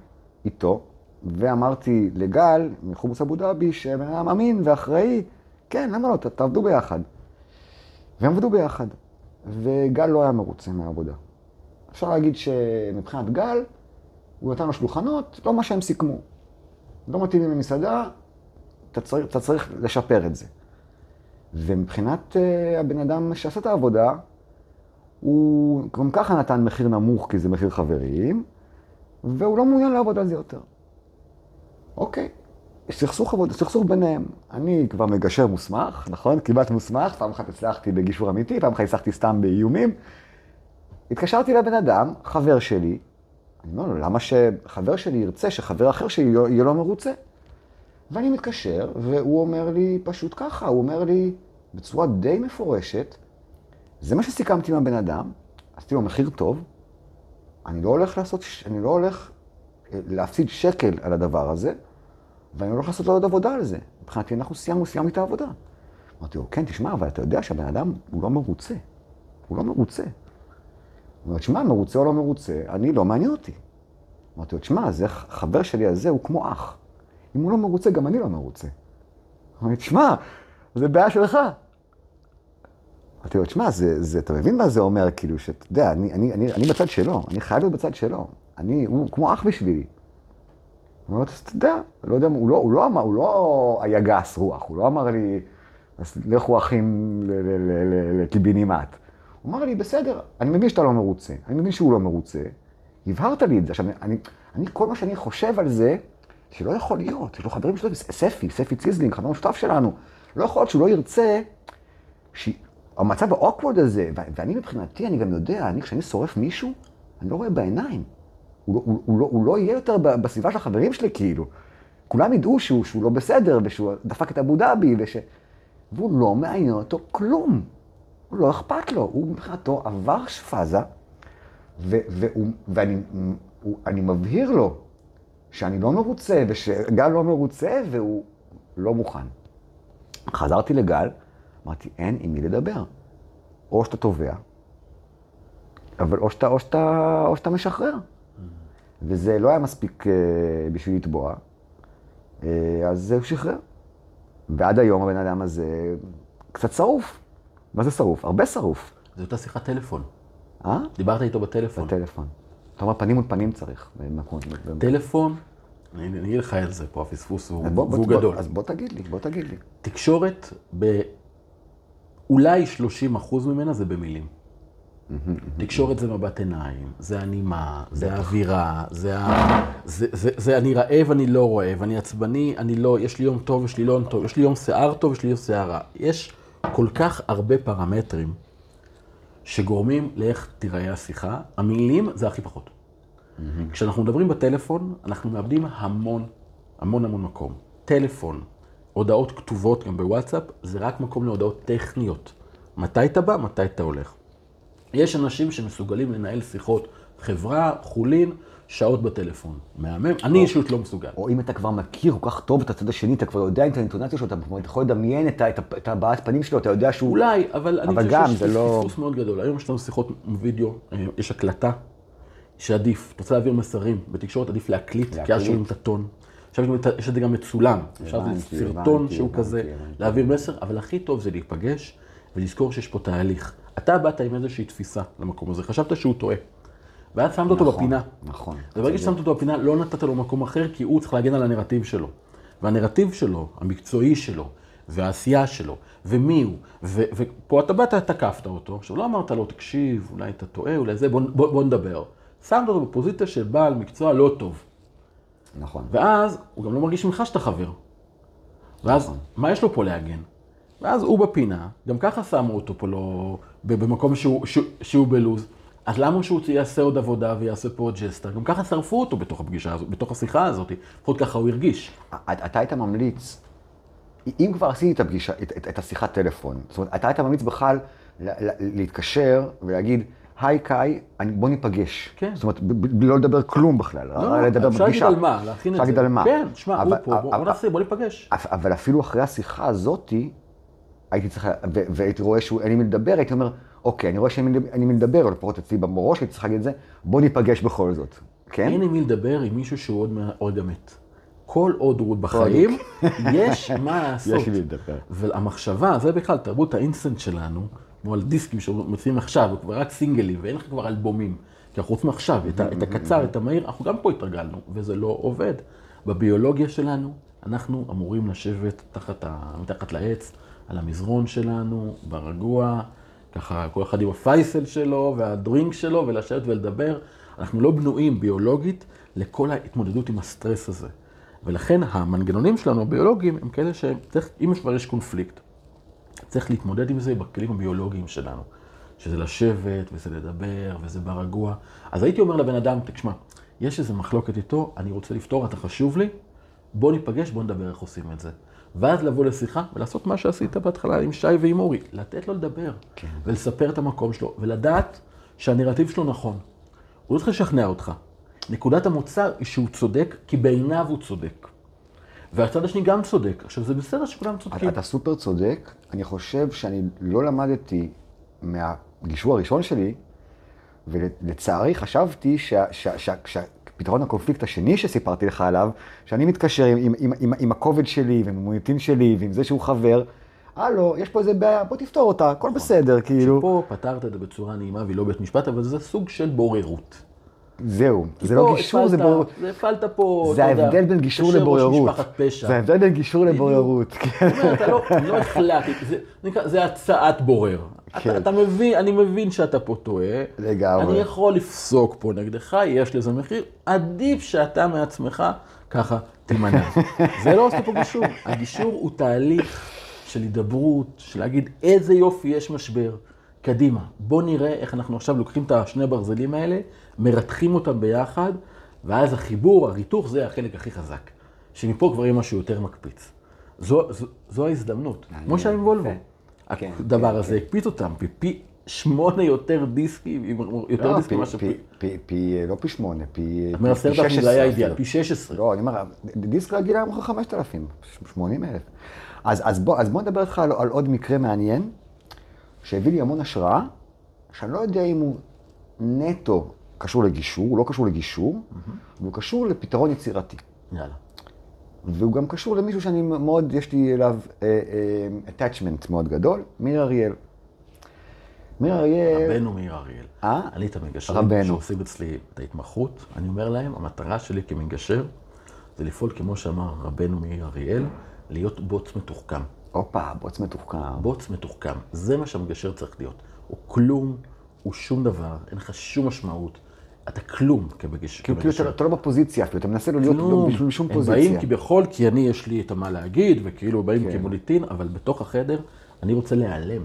איתו, ואמרתי לגל מחומוס אבו דאבי, שבן אדם אמין ואחראי, כן, למה לא, תעבדו ביחד. והם עבדו ביחד, וגל לא היה מרוצה מהעבודה. אפשר להגיד שמבחינת גל, הוא נתן לו שולחנות, לא מה שהם סיכמו. לא מתאימים למסעדה, אתה צריך, אתה צריך לשפר את זה. ומבחינת uh, הבן אדם שעשה את העבודה, הוא גם ככה נתן מחיר נמוך כי זה מחיר חברים, והוא לא מעוניין לעבוד על זה יותר. אוקיי, סכסוך עבודה, סכסוך ביניהם. אני כבר מגשר מוסמך, נכון? כמעט מוסמך, פעם אחת הצלחתי בגישור אמיתי, פעם אחת הצלחתי סתם באיומים. התקשרתי לבן אדם, חבר שלי, אני אומר לו, למה שחבר שלי ירצה שחבר אחר שלי יהיה לו מרוצה? ואני מתקשר, והוא אומר לי פשוט ככה, הוא אומר לי בצורה די מפורשת, זה מה שסיכמתי עם הבן אדם, עשיתי לו מחיר טוב, אני לא הולך לעשות, אני לא הולך אה, להפסיד שקל על הדבר הזה, ואני לא הולך לעשות לו עוד עבודה על זה. מבחינתי אנחנו סיימנו, סיימנו את העבודה. אמרתי לו, כן, תשמע, אבל אתה יודע שהבן אדם הוא לא מרוצה. הוא לא מרוצה. הוא אומר, תשמע, מרוצה או לא מרוצה, אני לא מעניין אותי. אמרתי לו, תשמע, זה חבר שלי הזה הוא כמו אח. אם הוא לא מרוצה, גם אני לא מרוצה. הוא אומר, תשמע, זה בעיה שלך. אמרתי לו, תשמע, אתה מבין מה זה אומר, כאילו, שאתה יודע, אני, אני, אני, אני בצד שלו, אני חייב להיות בצד שלו. אני, הוא כמו אח בשבילי. הוא אומר, אתה יודע, לא יודע, הוא לא, הוא לא אמר, הוא לא היה גס רוח, הוא לא אמר לי, אז לכו אחים לקיבינימט. הוא אמר לי, בסדר, אני מבין שאתה לא מרוצה, אני מבין שהוא לא מרוצה, הבהרת לי את זה. עכשיו, אני, אני, כל מה שאני חושב על זה, שלא יכול להיות, יש לו חברים שלו, ספי, ספי ציזלינג, חבר משותף שלנו, לא יכול להיות שהוא לא ירצה, שהמצב האוקוורד הזה, ואני מבחינתי, אני גם יודע, אני כשאני שורף מישהו, אני לא רואה בעיניים. הוא, לא, הוא, הוא, לא, הוא לא יהיה יותר בסביבה של החברים שלי, כאילו. כולם ידעו שהוא, שהוא לא בסדר, ושהוא דפק את אבו דאבי, וש... והוא לא מעניין אותו כלום. הוא לא אכפת לו, הוא מבחינתו עבר פאזה, ואני מבהיר לו שאני לא מרוצה, ושגל לא מרוצה, והוא לא מוכן. חזרתי לגל, אמרתי, אין עם מי לדבר. או שאתה תובע, אבל או שאתה, או שאתה, או שאתה משחרר. וזה לא היה מספיק uh, בשביל לתבוע, uh, אז הוא שחרר. ועד היום הבן אדם הזה קצת שרוף. מה זה שרוף? הרבה שרוף. זו אותה שיחת טלפון. אה? דיברת איתו בטלפון. בטלפון. אתה אומר, פנים מול פנים צריך. טלפון, אני אגיד לך על זה פה, הפספוס הוא, גדול. אז בוא תגיד לי, בוא תגיד לי. תקשורת, באולי 30 אחוז ממנה זה במילים. תקשורת זה מבט עיניים, זה הנימה, זה האווירה, זה, ה... זה, זה, זה אני רעב, אני לא רעב, אני עצבני, אני לא, יש לי יום טוב, יש לי לא יום טוב, יש לי יום שיער טוב, יש לי יום שיער רע. יש כל כך הרבה פרמטרים שגורמים לאיך תיראה השיחה. המילים זה הכי פחות. כשאנחנו מדברים בטלפון, אנחנו מאבדים המון, המון המון מקום. טלפון, הודעות כתובות גם בוואטסאפ, זה רק מקום להודעות טכניות. מתי אתה בא, מתי אתה הולך. יש אנשים שמסוגלים לנהל שיחות חברה, חולין, שעות בטלפון. מהמם. אני אישית לא מסוגל. או אם אתה כבר מכיר כל כך טוב את הצד השני, אתה כבר יודע את האינטונציה שלו, אתה יכול לדמיין את הבעת פנים שלו, אתה יודע שהוא... אולי, אבל אני חושב שיש לא- פספוס מאוד גדול. היום יש לנו שיחות וידאו, אה, יש הקלטה, שעדיף. אתה רוצה להעביר מסרים בתקשורת, עדיף להקליט, כי אז. שומעים את הטון. עכשיו יש את זה גם מצולם. עכשיו זה סרטון שהוא כזה. להעביר מסר, אבל הכי טוב זה להיפגש ולזכור שיש פה תהליך. אתה באת עם איזושהי תפיסה למקום הזה, חשבת שהוא טועה. ואז שמת אותו נכון, בפינה. נכון. וברגע ששמת אותו בפינה, לא נתת לו מקום אחר, כי הוא צריך להגן על הנרטיב שלו. והנרטיב שלו, המקצועי שלו, והעשייה שלו, ומי הוא, ו- ופה אתה באת, תקפת אותו. עכשיו, לא אמרת לו, תקשיב, אולי אתה טועה, אולי זה, בוא, בוא, בוא נדבר. שמת אותו בפוזיציה של בעל מקצוע לא טוב. נכון. ואז הוא גם לא מרגיש ממך שאתה חבר. ואז, מה יש לו פה להגן? ואז הוא בפינה, גם ככה שמו אותו פה לא... במקום שהוא, שהוא, שהוא בלוז. אז למה שהוא יעשה עוד עבודה ויעשה פה עוד ג'סטה? גם ככה שרפו אותו בתוך הפגישה הזאת, בתוך השיחה הזאת. לפחות ככה הוא הרגיש. אתה היית ממליץ, אם כבר עשיתי את הפגישה, את, את, את השיחת טלפון, זאת אומרת, אתה היית ממליץ בכלל להתקשר ולהגיד, היי קאי, בוא ניפגש. כן. זאת אומרת, לא לדבר כלום בכלל, לא, רק לדבר אפשר להגיד בפגישה. על מה, להכין את זה. אפשר להגיד על מה. כן, שמע, הוא פה, בוא, בוא נעשה, בוא ניפגש. אבל אפילו אחרי השיחה הזאתי, הייתי צריך, והייתי רואה שאין לי מי לדבר, הייתי אומר, אוקיי, אני רואה מי לדבר, או לפחות אצלי בראש, הייתי צריך להגיד את זה, בוא ניפגש בכל זאת. כן? אין עם מי לדבר עם מישהו שהוא עוד מה- רגע מת. כל עוד הוא עוד בחיים, יש מה לעשות. יש לי לדבר. והמחשבה, זה בכלל תרבות האינסטנט שלנו, כמו על דיסקים שמוציאים עכשיו, כבר רק סינגלים, ואין לך כבר אלבומים. כי אנחנו רוצים עכשיו, את, את הקצר, את המהיר, אנחנו גם פה התרגלנו, וזה לא עובד. בביולוגיה שלנו, אנחנו אמורים לשבת תחת ה... מתחת לעץ, על המזרון שלנו, ברגוע, ככה כל אחד עם הפייסל שלו והדרינק שלו, ולשבת ולדבר. אנחנו לא בנויים ביולוגית לכל ההתמודדות עם הסטרס הזה. ולכן המנגנונים שלנו, הביולוגיים, הם כאלה שצריך, אם כבר יש קונפליקט, צריך להתמודד עם זה בכלים הביולוגיים שלנו. שזה לשבת, וזה לדבר, וזה ברגוע. אז הייתי אומר לבן אדם, תשמע, יש איזו מחלוקת איתו, אני רוצה לפתור, אתה חשוב לי, בוא ניפגש, בוא נדבר איך עושים את זה. ואז לבוא לשיחה ולעשות מה שעשית בהתחלה עם שי ועם אורי, לתת לו לדבר, כן. ולספר את המקום שלו, ולדעת שהנרטיב שלו נכון. הוא לא צריך לשכנע אותך. נקודת המוצא היא שהוא צודק, כי בעיניו הוא צודק. והצד השני גם צודק. עכשיו, זה בסדר שכולם צודקים. אתה סופר צודק, אני חושב שאני לא למדתי מהגישור הראשון שלי, ולצערי חשבתי שה- שה- שה- שהפתרון הקונפליקט השני שסיפרתי לך עליו, שאני מתקשר עם, עם, עם, עם, עם הכובד שלי ועם המוניטין שלי ועם זה שהוא חבר, הלו, יש פה איזה בעיה, בוא תפתור אותה, הכל בסדר, כאילו. פה פתרת את זה בצורה נעימה והיא לא בית משפט, אבל זה סוג של בוררות. זהו, זה לא גישור, זה בוררות. זה הפעלת פה, זה ההבדל בין גישור לבוררות. זה ההבדל בין גישור. לבוררות. כן. אתה לא, לא החלטתי, זה הצעת בורר. כן. אתה מבין, אני מבין שאתה פה טועה. לגמרי. אני יכול לפסוק פה נגדך, יש לזה מחיר. עדיף שאתה מעצמך ככה תימנע. זה לא עושה פה גישור. הגישור הוא תהליך של הידברות, של להגיד איזה יופי יש משבר. קדימה, בוא נראה איך אנחנו עכשיו לוקחים את השני ברזלים האלה, מרתחים אותם ביחד, ואז החיבור, הריתוך, זה החלק הכי חזק. שמפה כבר יהיה משהו יותר מקפיץ. זו, זו, זו ההזדמנות. כמו שהיה עם וולבו. כן, הדבר הזה הקפיץ אותם, פי- פי שמונה יותר דיסקים, יותר לא, דיסקים פי- מאשר פי- פי... פי- פי, לא פי שמונה, פי פי אלפים 16 זה היה אידיאל. פי 16. לא, אני אומר, דיסק רגיל היה מוכר 5,000, 80 אלף. אז, אז, בוא, אז בוא נדבר איתך על, על עוד מקרה מעניין, שהביא לי המון השראה, שאני לא יודע אם הוא נטו קשור לגישור, הוא לא קשור לגישור, והוא קשור לפתרון יצירתי. יאללה. והוא גם קשור למישהו שאני מאוד, יש לי אליו אה, אה, attachment מאוד גדול, מיר אריאל. מיר אריאל, רבנו מאיר אריאל. אה? אני את המגשרים רבנו. שעושים אצלי את ההתמחות, אני אומר להם, המטרה שלי כמגשר זה לפעול כמו שאמר רבנו מאיר אריאל, להיות בוץ מתוחכם. הופה, בוץ מתוחכם. בוץ מתוחכם. זה מה שהמגשר צריך להיות. הוא כלום, הוא שום דבר, אין לך שום משמעות. אתה כלום כמגש- כאילו, כאילו, כמגשר. אתה- לא בפוזיציה אפילו, אתה מנסה לא להיות לא כלום. בשביל שום הם פוזיציה. באים כביכול, כי אני, יש לי את המה להגיד, וכאילו באים כן. כמוניטין, אבל בתוך החדר, אני רוצה להיעלם.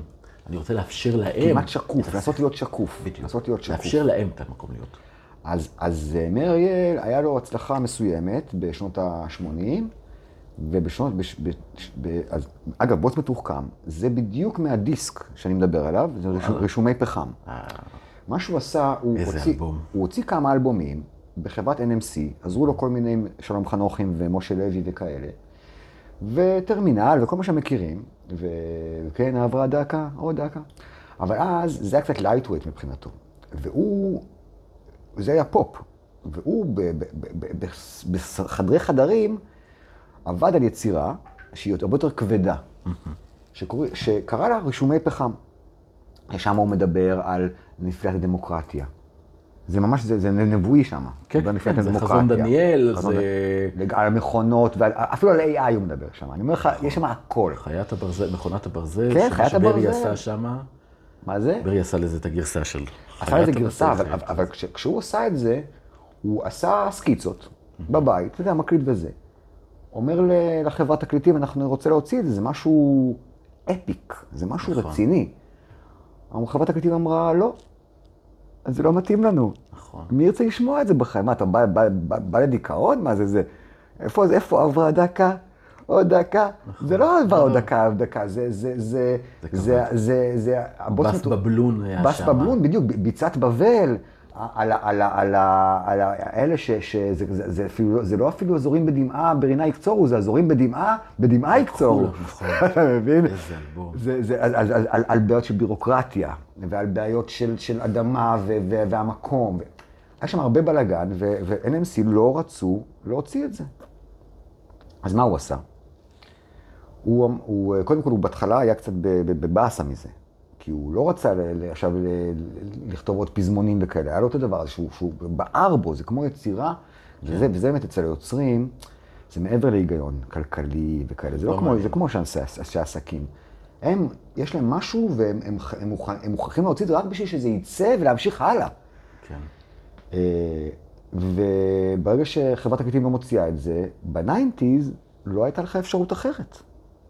אני רוצה לאפשר להם. כמעט שקוף, לנסות להיות שקוף. בדיוק. לנסות להיות שקוף. לאפשר להם את המקום להיות. אז, אז אה, מאיר אריאל, היה לו הצלחה מסוימת בשנות ה-80, ובשונות, בש, בש, ב, אז, אגב, בוץ מתוחכם, זה בדיוק מהדיסק שאני מדבר עליו, זה רישום, רישומי פחם. מה שהוא עשה, הוא איזה הוציא, אלבום. הוא הוציא כמה אלבומים בחברת NMC, עזרו לו כל מיני, שלום חנוכים ומשה לוי וכאלה, וטרמינל וכל מה שהם מכירים, וכן, עברה דקה, עוד דקה. אבל אז זה היה קצת lightweight מבחינתו, והוא, זה היה פופ, והוא בחדרי חדרים עבד על יצירה שהיא הרבה יותר כבדה, שקורא, שקרא לה רישומי פחם. שם הוא מדבר על נפילת הדמוקרטיה. זה ממש, זה, זה נבואי שם. כן, כן, זה הדמוקרטיה. חזון דניאל, חזון זה- ד- לג- על המכונות, ועל, אפילו על AI הוא מדבר שם. אני אומר לך, יש שם הכל. חיית הברזל, מכונת הברזל, כן, חיית שברי הברזל. עשה שמה, מה זה? ברי עשה לזה את הגרסה של עשה לזה גרסה, אבל, חיית אבל כש, כשהוא עשה את זה, הוא עשה סקיצות בבית, אתה יודע, מקליט וזה. אומר לחברת תקליטים, אנחנו רוצה להוציא את זה, זה משהו אפיק, זה משהו נכון. רציני. חברת תקליטים אמרה, לא, זה לא מתאים לנו. נכון. מי ירצה לשמוע את זה בכלל? מה, אתה בא, בא, בא, בא לדיכאון? מה זה זה? איפה, זה- איפה עברה דקה? עוד דקה? זה לא עבר עוד דקה, עוד דקה, זה, זה, זה, זה זה, זה, זה, הבוס בס בבלון היה בס שמה. בבלון, בדיוק, ביצת בבל, על, על, על, על האלה ש... שזה זה, זה, אפילו, לא- זה לא אפילו אזורים בדמעה, ברינה יקצורו, זה אזורים בדמעה, בדמעה יקצורו. נכון. אתה מבין? איזה אלבום. זה, זה על, על, על, על, על בעיות של בירוקרטיה, ועל בעיות של, של אדמה ו, ו, והמקום. היה שם הרבה בלאגן, ו-NMC לא רצו להוציא את זה. אז מה הוא עשה? הוא, הוא, קודם כל, הוא בהתחלה היה קצת בבאסה מזה. כי הוא לא רצה עכשיו לכתוב עוד פזמונים וכאלה. היה לו את הדבר הזה שהוא, שהוא בער בו, זה כמו יצירה, וזה, וזה באמת אצל היוצרים, זה מעבר להיגיון כלכלי וכאלה. זה לא לא כמו. זה כמו שאנשי אנשי עסקים. הם, יש להם משהו והם הם, הם, הם מוכרחים להוציא את זה רק בשביל שזה יצא ולהמשיך הלאה. כן. אה, וברגע שחברת תקליטים לא מוציאה את זה, ב nineties לא הייתה לך אפשרות אחרת.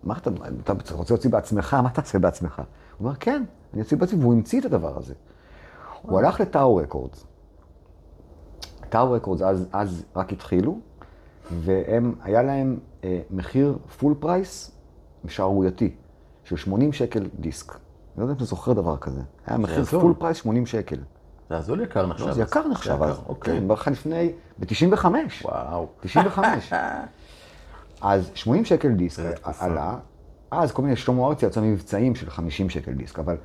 מה אתה, אתה רוצה להוציא בעצמך, מה תעשה בעצמך? הוא אומר, כן, אני אוציא בעצמי, והוא המציא את הדבר הזה. הוא הלך ל Tower Records. Tower Records אז, אז רק התחילו, והם, היה להם אה, מחיר full price שערורייתי, של 80 שקל דיסק. אני לא יודע אם אתה זוכר דבר כזה. היה מחיר זול. full price 80 שקל. זה הזול יקר נחשב. לא, זה יקר נחשב אז. אוקיי. כן, בכלל לפני, ב-95. וואו. 95. אז 80 שקל דיסק. עלה, אז כל מיני, שלמה ארצי יצא מבצעים של 50 שקל דיסק, אבל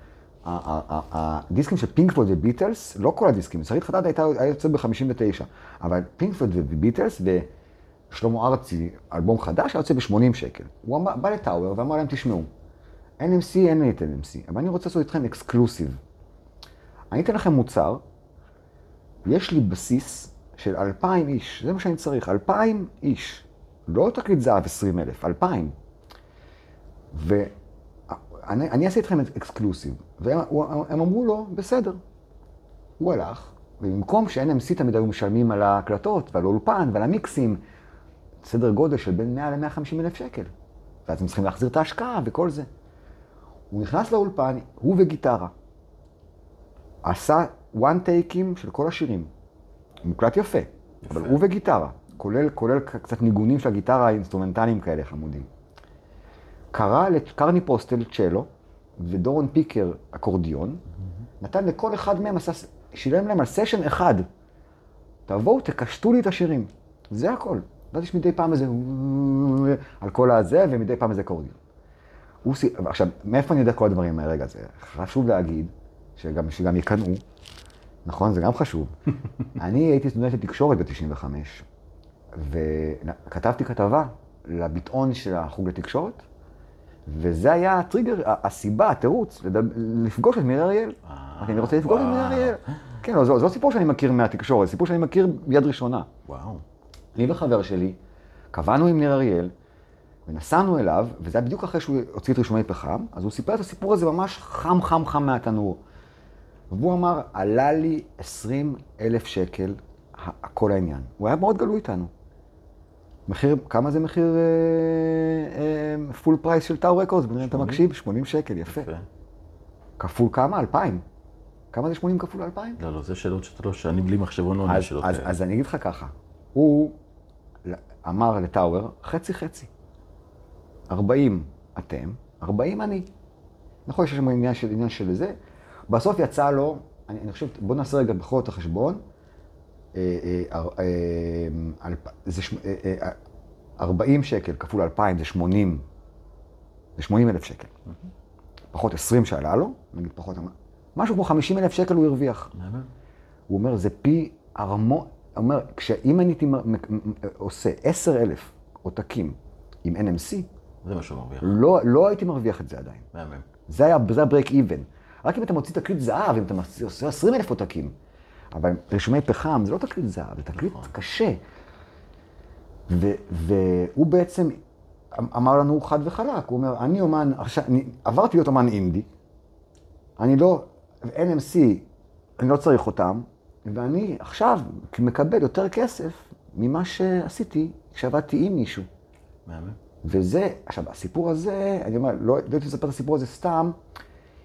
הדיסקים של פינק פלויד וביטלס, לא כל הדיסקים, שרית חדד הייתה היה יוצא ב-59, אבל פינק פלויד וביטלס ושלמה ארצי, אלבום חדש, יוצא ב-80 שקל. הוא בא לטאוור ואמר להם, תשמעו, NMC אין לי את NMC, אבל אני רוצה לעשות איתכם אקסקלוסיב. אני אתן לכם מוצר, יש לי בסיס של 2,000 איש, זה מה שאני צריך, 2,000 איש. לא תקליט זהב 20 אלף, 2,000. ואני אני אעשה איתכם אקסקלוסיב. והם אמרו לו, בסדר. הוא הלך, ובמקום ש-NMC תמיד היו משלמים על ההקלטות ועל האולפן ועל המיקסים, סדר גודל של בין 100 ל-150 אלף שקל. ואז הם צריכים להחזיר את ההשקעה וכל זה. הוא נכנס לאולפן, הוא וגיטרה. עשה one טייקים של כל השירים. מוקלט יפה, אבל הוא וגיטרה, כולל, כולל קצת ניגונים של הגיטרה האינסטרומנטליים כאלה חמודים. קרא לקרני פוסטל צ'לו ודורון פיקר אקורדיון, נתן לכל אחד מהם, שילם להם על סשן אחד. תבואו, תקשטו לי את השירים. זה הכל. ואז יש מדי פעם איזה על כל הזה, ומדי פעם איזה אקורדיון. הוא. עכשיו, מאיפה אני יודע כל הדברים האלה? רגע, זה חשוב להגיד, שגם, שגם יקנאו, נכון? זה גם חשוב. אני הייתי סטודנט לתקשורת ב-95, וכתבתי כתבה לביטאון של החוג לתקשורת, וזה היה הטריגר, הסיבה, התירוץ. לפגוש את מירי אריאל. אמרתי, אני רוצה לפגוש את מירי. אריאל. כן, לא, זה זה לא סיפור שאני מכיר מהתקשורת, זה סיפור שאני מכיר ביד ראשונה. וואו. אני וחבר שלי, קבענו עם ניר אריאל, ונסענו אליו, וזה היה בדיוק אחרי שהוא הוציא את רישומי פחם, אז הוא סיפר את הסיפור הזה ממש חם חם חם מהתנור. והוא אמר, עלה לי 20 אלף שקל כל העניין. הוא היה מאוד גלוי איתנו. מחיר, כמה זה מחיר full price של Tower Records? בנראה אתה 80? מקשיב, 80 שקל, יפה. כפול כמה? 2,000. כמה זה 80 כפול 2,000? לא, לא, זה שאלות שאתה לא, שאני בלי מחשבון לא עונה שאלות אז, כאלה. אז אני אגיד לך ככה, הוא אמר ל Tower, חצי חצי. 40 אתם, 40 אני. נכון שיש שם עניין של, עניין של זה. בסוף יצא לו, אני, אני חושב, בוא נעשה רגע בכל זאת החשבון. אה, אה, אה, אה, אלפ- זה ש- אה, אה, 40 שקל כפול 2,000 זה 80, זה 80 אלף שקל. פחות 20 שעלה לו, נגיד פחות, משהו כמו 50 אלף שקל הוא הרוויח. הוא אומר, זה פי ארמו... הוא אומר, כשאם אני הייתי עושה 10 אלף עותקים עם NMC, זה מה שהוא מרוויח. לא, לא הייתי מרוויח את זה עדיין. מהמם. זה היה, זה ה-break even. רק אם אתה מוציא תקליט זהב, אם אתה עושה 20 אלף עותקים. אבל רישומי פחם זה לא תקליט זהב, זה תקליט נכון. קשה. ו, והוא בעצם אמ- אמר לנו חד וחלק, הוא אומר, אני אומן, עכשיו, אני עברתי להיות אומן אינדי, אני לא, NMC, אני לא צריך אותם, ואני עכשיו מקבל יותר כסף ממה שעשיתי כשעבדתי עם מישהו. מהמם. וזה, עכשיו, הסיפור הזה, אני אומר, לא, לא הייתי לספר את הסיפור הזה סתם,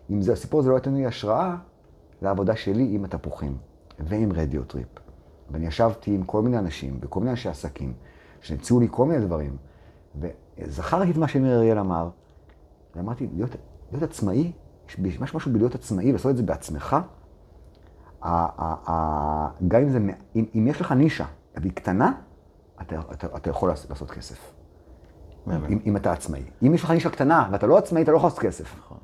אם זה, הסיפור הזה לא נתן לי השראה, לעבודה שלי עם התפוחים ועם רדיו טריפ. ואני ישבתי עם כל מיני אנשים וכל מיני אנשי עסקים, שהציעו לי כל מיני דברים, וזכרתי את מה שמיר אריאל אמר, ואמרתי, להיות, להיות עצמאי, יש משהו בלהיות עצמאי, לעשות את זה בעצמך, גם אם זה, אם, אם יש לך נישה, והיא קטנה, אתה, אתה, אתה יכול לעשות, כסף. אם, אם אתה עצמאי. אם יש לך נישה קטנה ואתה לא עצמאי, אתה לא יכול לעשות כסף. נכון.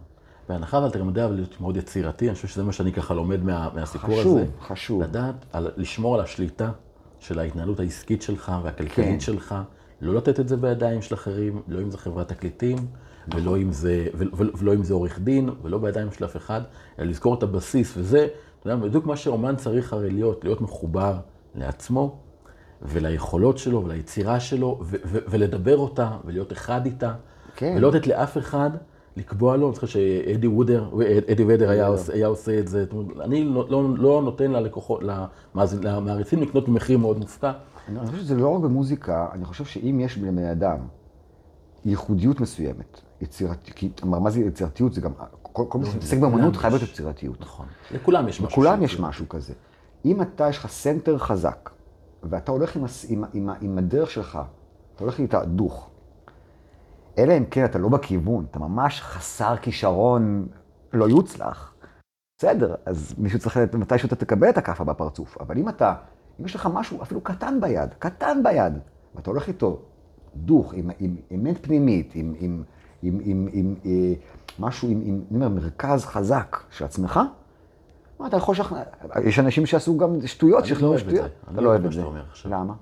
בהנחה אבל אתה גם יודע להיות מאוד יצירתי, אני חושב שזה מה שאני ככה לומד מה, מהסיפור חשוב, הזה. חשוב. לדעת, על, לשמור על השליטה של ההתנהלות העסקית שלך והכלכלית כן. שלך, לא לתת את זה בידיים של אחרים, לא אם זה חברת תקליטים, נכון. ולא אם זה, ו- ו- ולא אם זה עורך דין, ולא בידיים של אף אחד, אלא לזכור את הבסיס, וזה, אתה יודע, בדיוק מה שאומן צריך הרי להיות, להיות מחובר לעצמו, וליכולות שלו, וליצירה שלו, ו- ו- ולדבר אותה, ולהיות אחד איתה, כן. ולא לתת לאף אחד לקבוע לו, אני זוכר שאדי וודר, אדי ודר היה, היה עושה את זה, אני לא, לא, לא נותן ללקוחות, למעריצים לקנות במחיר מאוד מופקע. אני חושב שזה לא רק במוזיקה, אני חושב שאם יש לבני אדם ייחודיות מסוימת, יצירתיות, מה זה יצירתיות? זה גם, כל מי שמתעסק באמנות חייב להיות. יצירתיות. נכון. לכולם יש משהו. לכולם יש משהו כזה. אם אתה, יש לך center חזק, ואתה הולך עם, עם, עם, עם הדרך שלך, אתה הולך איתה דוך, אלא אם כן אתה לא בכיוון, אתה ממש חסר כישרון, לא יוצלח, בסדר, אז מישהו צריך, לת- מתישהו אתה תקבל את הכאפה בפרצוף, אבל אם אתה, אם יש לך משהו אפילו קטן ביד, קטן ביד, ואתה הולך איתו דוך, עם, עם אמת פנימית, עם, עם, עם, עם, עם אה, משהו, עם, עם אני אומר, מרכז חזק של עצמך, מה, אתה יכול לשכנע, יש אנשים שעשו גם שטויות, אני לא שכנעו אוהב את שטויות. זה. אני אתה לא לא אוהב את זה. למה?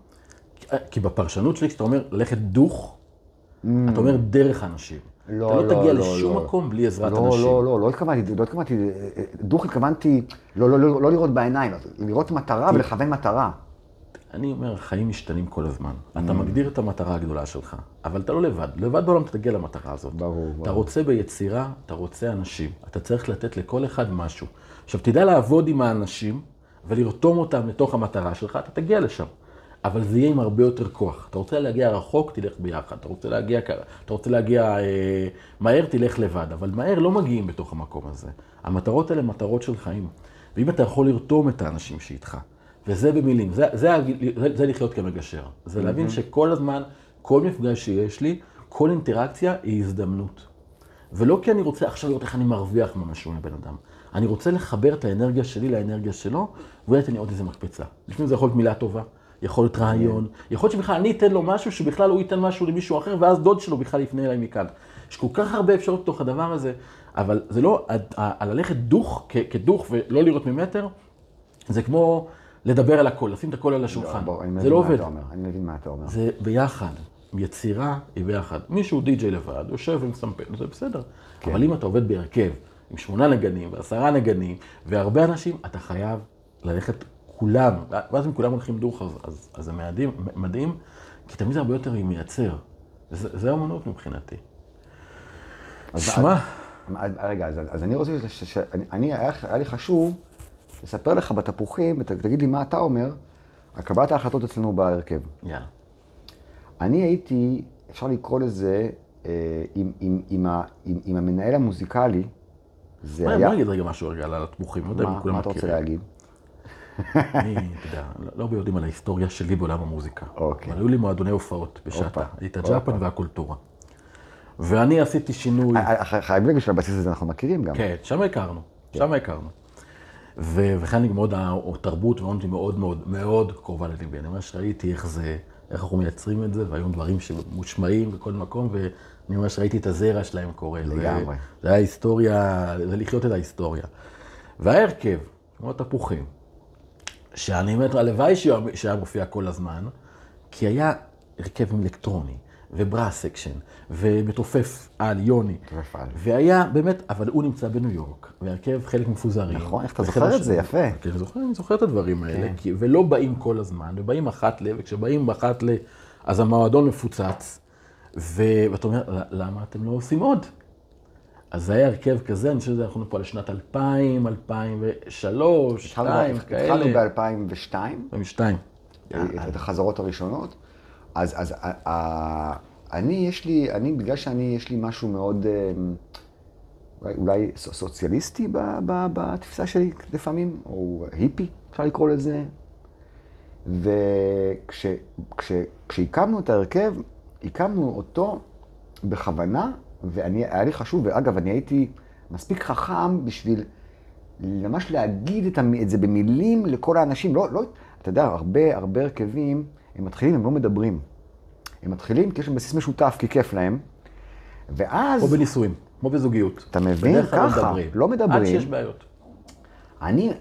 כי בפרשנות שלי, כשאתה אומר ללכת דוך, אתה אומר דרך אנשים. Mm. לא, אתה לא לא, תגיע לא, לשום לא. מקום בלי עזרת לא, אנשים. לא, לא, לא התכוונתי, לא התכוונתי, דוך התכוונתי, לא, לא, לא, לא לראות בעיניים, לראות מטרה ולכוון מטרה. אני אומר, החיים משתנים כל הזמן. Mm. אתה מגדיר את המטרה הגדולה שלך, אבל אתה לא לבד. לבד בעולם אתה תגיע למטרה הזאת. ברור, אתה ברור. רוצה ביצירה, אתה רוצה אנשים. אתה צריך לתת לכל אחד משהו. עכשיו, תדע לעבוד עם האנשים ולרתום אותם לתוך המטרה שלך, אתה תגיע לשם. אבל זה יהיה עם הרבה יותר כוח. אתה רוצה להגיע רחוק, תלך ביחד. אתה רוצה להגיע, אתה רוצה להגיע אה, מהר, תלך לבד. אבל מהר לא מגיעים בתוך המקום הזה. המטרות האלה מטרות של חיים. ואם אתה יכול לרתום את האנשים שאיתך, וזה במילים, זה, זה, זה, זה לחיות כמגשר. זה להבין שכל הזמן, כל מפגש שיש לי, כל אינטראקציה היא הזדמנות. ולא כי אני רוצה עכשיו לראות איך אני מרוויח ממשהו מבן אדם. אני רוצה לחבר את האנרגיה שלי לאנרגיה שלו, והוא ייתן לי עוד איזה מקפצה. לפעמים זה יכול להיות מילה טובה, יכול להיות רעיון, יכול להיות שבכלל אני אתן לו משהו שבכלל הוא ייתן משהו למישהו אחר, ואז דוד שלו בכלל יפנה אליי מכאן. יש כל כך הרבה אפשרויות בתוך הדבר הזה, אבל זה לא, ה- ה- ללכת דוך כדוך ולא לראות ממטר, זה כמו לדבר על הכל, לשים את הכל על השולחן. בוא, אני זה לא עובד. אני מבין מה אתה אומר. זה ביחד. יצירה היא ביחד. מישהו די-ג'יי לבד, יושב ומסמפל, זה בסדר. כן. אבל אם אתה עובד בהרכב, עם שמונה נגנים ועשרה נגנים והרבה אנשים, אתה חייב ללכת כולם. ואז אם כולם הולכים דוך, אז, אז, אז זה מדהים, מדהים, כי תמיד זה הרבה יותר מייצר. זה, זה אמנות מבחינתי. אז- שמע, אז- רגע, אז, אז אני רוצה, ש- ש- אני, אני, היה, היה לי חשוב לספר לך בתפוחים, ותגיד לי מה אתה אומר, על קבלת ההחלטות אצלנו בהרכב. יאללה. אני הייתי, אפשר לקרוא לזה, אה, עם, עם, עם, ה, עם, עם המנהל המוזיקלי, זה בוא היה... נגיד רגע משהו רגע על התפוחים, לא יודע אם כולם מה אתה רוצה מכירים. להגיד? אני, אתה יודע, לא- לא הרבה יודעים על ההיסטוריה שלי בעולם המוזיקה. אוקיי. אבל היו לי מועדוני הופעות בשעתה. הופה, היית הופה. ג'אפן והקולטורה. ואני עשיתי שינוי. אה, אה, חייבים להגיד שלבסיס הזה אנחנו מכירים גם. כן, שם הכרנו, שם הכרנו. ו- וכן מאוד, התרבות והאונטי מאוד מאוד מאוד קרובה לליבי. אני אומר שראיתי איך זה, איך אנחנו מייצרים את זה, והיו דברים שמושמעים בכל מקום, ואני אומר שראיתי את הזרע שלהם קורה. לגמרי. זה היה היסטוריה, זה לחיות את ההיסטוריה. וההרכב, כמו תפוחים, שאני אומר, הלוואי שהיה מופיע כל הזמן, כי היה הרכב אלקטרוני. ו brass section, ומתופף על, יוני. מתופף על. והיה, באמת, אבל הוא נמצא בניו יורק, והרכב חלק מפוזרים. נכון, איך אתה זוכר את זה, יפה. כן, אני זוכר, אני זוכר את הדברים האלה, כן. כי, ולא באים כל הזמן, ובאים אחת ל, וכשבאים אחת ל, אז המועדון מפוצץ, ו, ואתה אומר, למה אתם לא עושים עוד? אז זה היה הרכב כזה, אני חושב שאנחנו פה לשנת 2000, 2003, 2002, כאלה. התחלנו ב-2002. 2002. את החזרות הראשונות. אז, אז ה, ה, אני, יש לי, אני, בגלל שאני, יש לי משהו מאוד, אה, אולי, סוציאליסטי בתפיסה שלי לפעמים, או היפי, אפשר לקרוא לזה. וכשהקמנו את ההרכב, הקמנו אותו בכוונה, והיה לי חשוב, ואגב, אני הייתי מספיק חכם בשביל ממש להגיד את, את זה במילים לכל האנשים. לא, לא, אתה יודע, הרבה, הרבה הרכבים, הם מתחילים, הם לא מדברים. הם מתחילים כי יש להם בסיס משותף, כי כיף להם, ואז... כמו בנישואים, כמו בזוגיות. אתה מבין? לא ככה, לא מדברים. לא מדברים. עד שיש בעיות. אני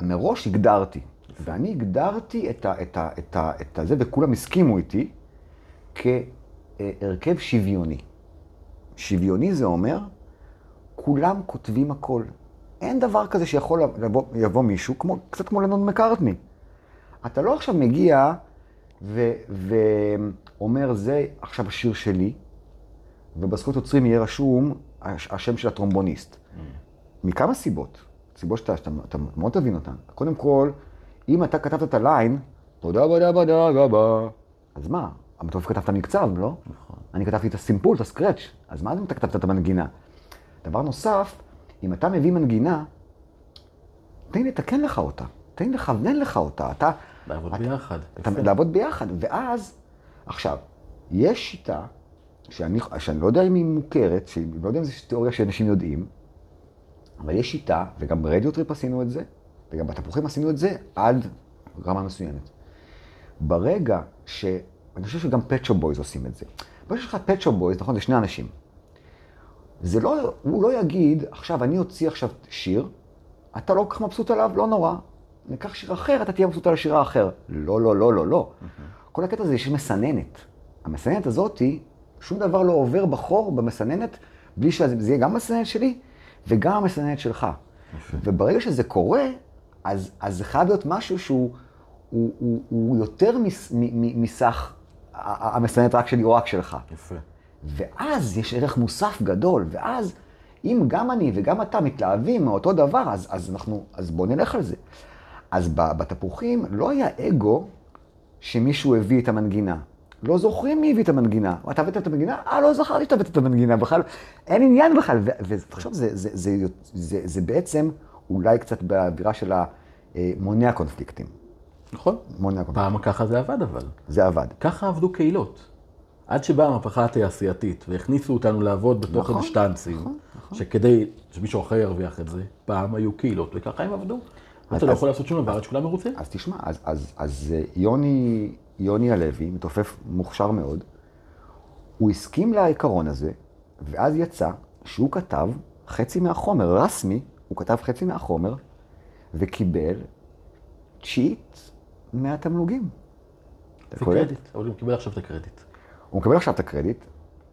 מראש הגדרתי, ואני הגדרתי את, ה, את, ה, את, ה, את זה, וכולם הסכימו איתי, כהרכב שוויוני. שוויוני זה אומר, כולם כותבים הכל. אין דבר כזה שיכול לבוא, יבוא מישהו, כמו, קצת כמו לנון מקארטני. אתה לא עכשיו מגיע ואומר, זה עכשיו השיר שלי, ובזכות יוצרים יהיה רשום השם של הטרומבוניסט. Mm. מכמה סיבות, סיבות שאתה, שאתה אתה מאוד תבין אותן. קודם כל, אם אתה כתבת את הליין, תודה בדה בדה גבה, אז מה? בסוף כתבת מקצב, לא? נכון. אני כתבתי את הסימפול, את ה scratch, אז מה אם אתה כתבת את המנגינה? דבר נוסף, אם אתה מביא מנגינה, תן לי לתקן לך אותה, תן לי לכוונן לך אותה. אתה, לעבוד אתה, ביחד. אתה, לעבוד ביחד, ואז, עכשיו, יש שיטה, שאני, שאני לא יודע אם היא מוכרת, שאני לא יודע אם זו תיאוריה שאנשים יודעים, אבל יש שיטה, וגם ב Radio Trip עשינו את זה, וגם בתפוחים עשינו את זה עד רמה מסוימת. ברגע ש... אני חושב שגם Pet Shop Boys עושים את זה. ברגע שיש לך Pet Shop Boys, נכון, זה שני אנשים. זה לא, הוא לא יגיד, עכשיו אני אוציא עכשיו שיר, אתה לא כל כך מבסוט עליו, לא נורא. ניקח שיר אחר, אתה תהיה מבסוט על השיר האחר. לא, לא, לא, לא, לא. כל הקטע הזה יש מסננת. המסננת הזאתי, שום דבר לא עובר בחור במסננת, בלי שזה יהיה גם המסננת שלי וגם המסננת שלך. וברגע שזה קורה, אז, אז זה חייב להיות משהו שהוא הוא, הוא, הוא יותר מס, מ, מ, מסך המסננת רק שלי או רק שלך. יפה. ואז יש ערך מוסף גדול, ואז אם גם אני וגם אתה מתלהבים מאותו דבר, אז, אז, אנחנו, אז בוא נלך על זה. אז בתפוחים לא היה אגו שמישהו הביא את המנגינה. לא זוכרים מי הביא את המנגינה. אתה הבאת את המנגינה? אה, לא זכרתי שאתה הבאת את המנגינה. בכלל, אין עניין בכלל. ועכשיו, זה, זה, זה, זה, זה, זה בעצם אולי קצת באווירה של המונע קונפליקטים. נכון. מונע קונפליקטים. פעם ככה זה עבד אבל. זה עבד. ככה עבדו קהילות. עד שבאה המהפכה התעשייתית, והכניסו אותנו לעבוד בתוך נכון, השטנצים, נכון, נכון. שכדי שמישהו אחר ירוויח את זה, פעם היו קהילות, וככה הם עבדו. אתה לא יכול לעשות שום דבר עד שכולם מרוצים. אז תשמע, אז, אז, אז אה, יוני, יוני הלוי, מתופף מוכשר מאוד, הוא הסכים לעיקרון הזה, ואז יצא שהוא כתב חצי מהחומר, רסמי, הוא כתב חצי מהחומר, וקיבל צ'יט מהתמלוגים. זה קרדיט, אבל הוא קיבל עכשיו את הקרדיט. הוא מקבל עכשיו את הקרדיט,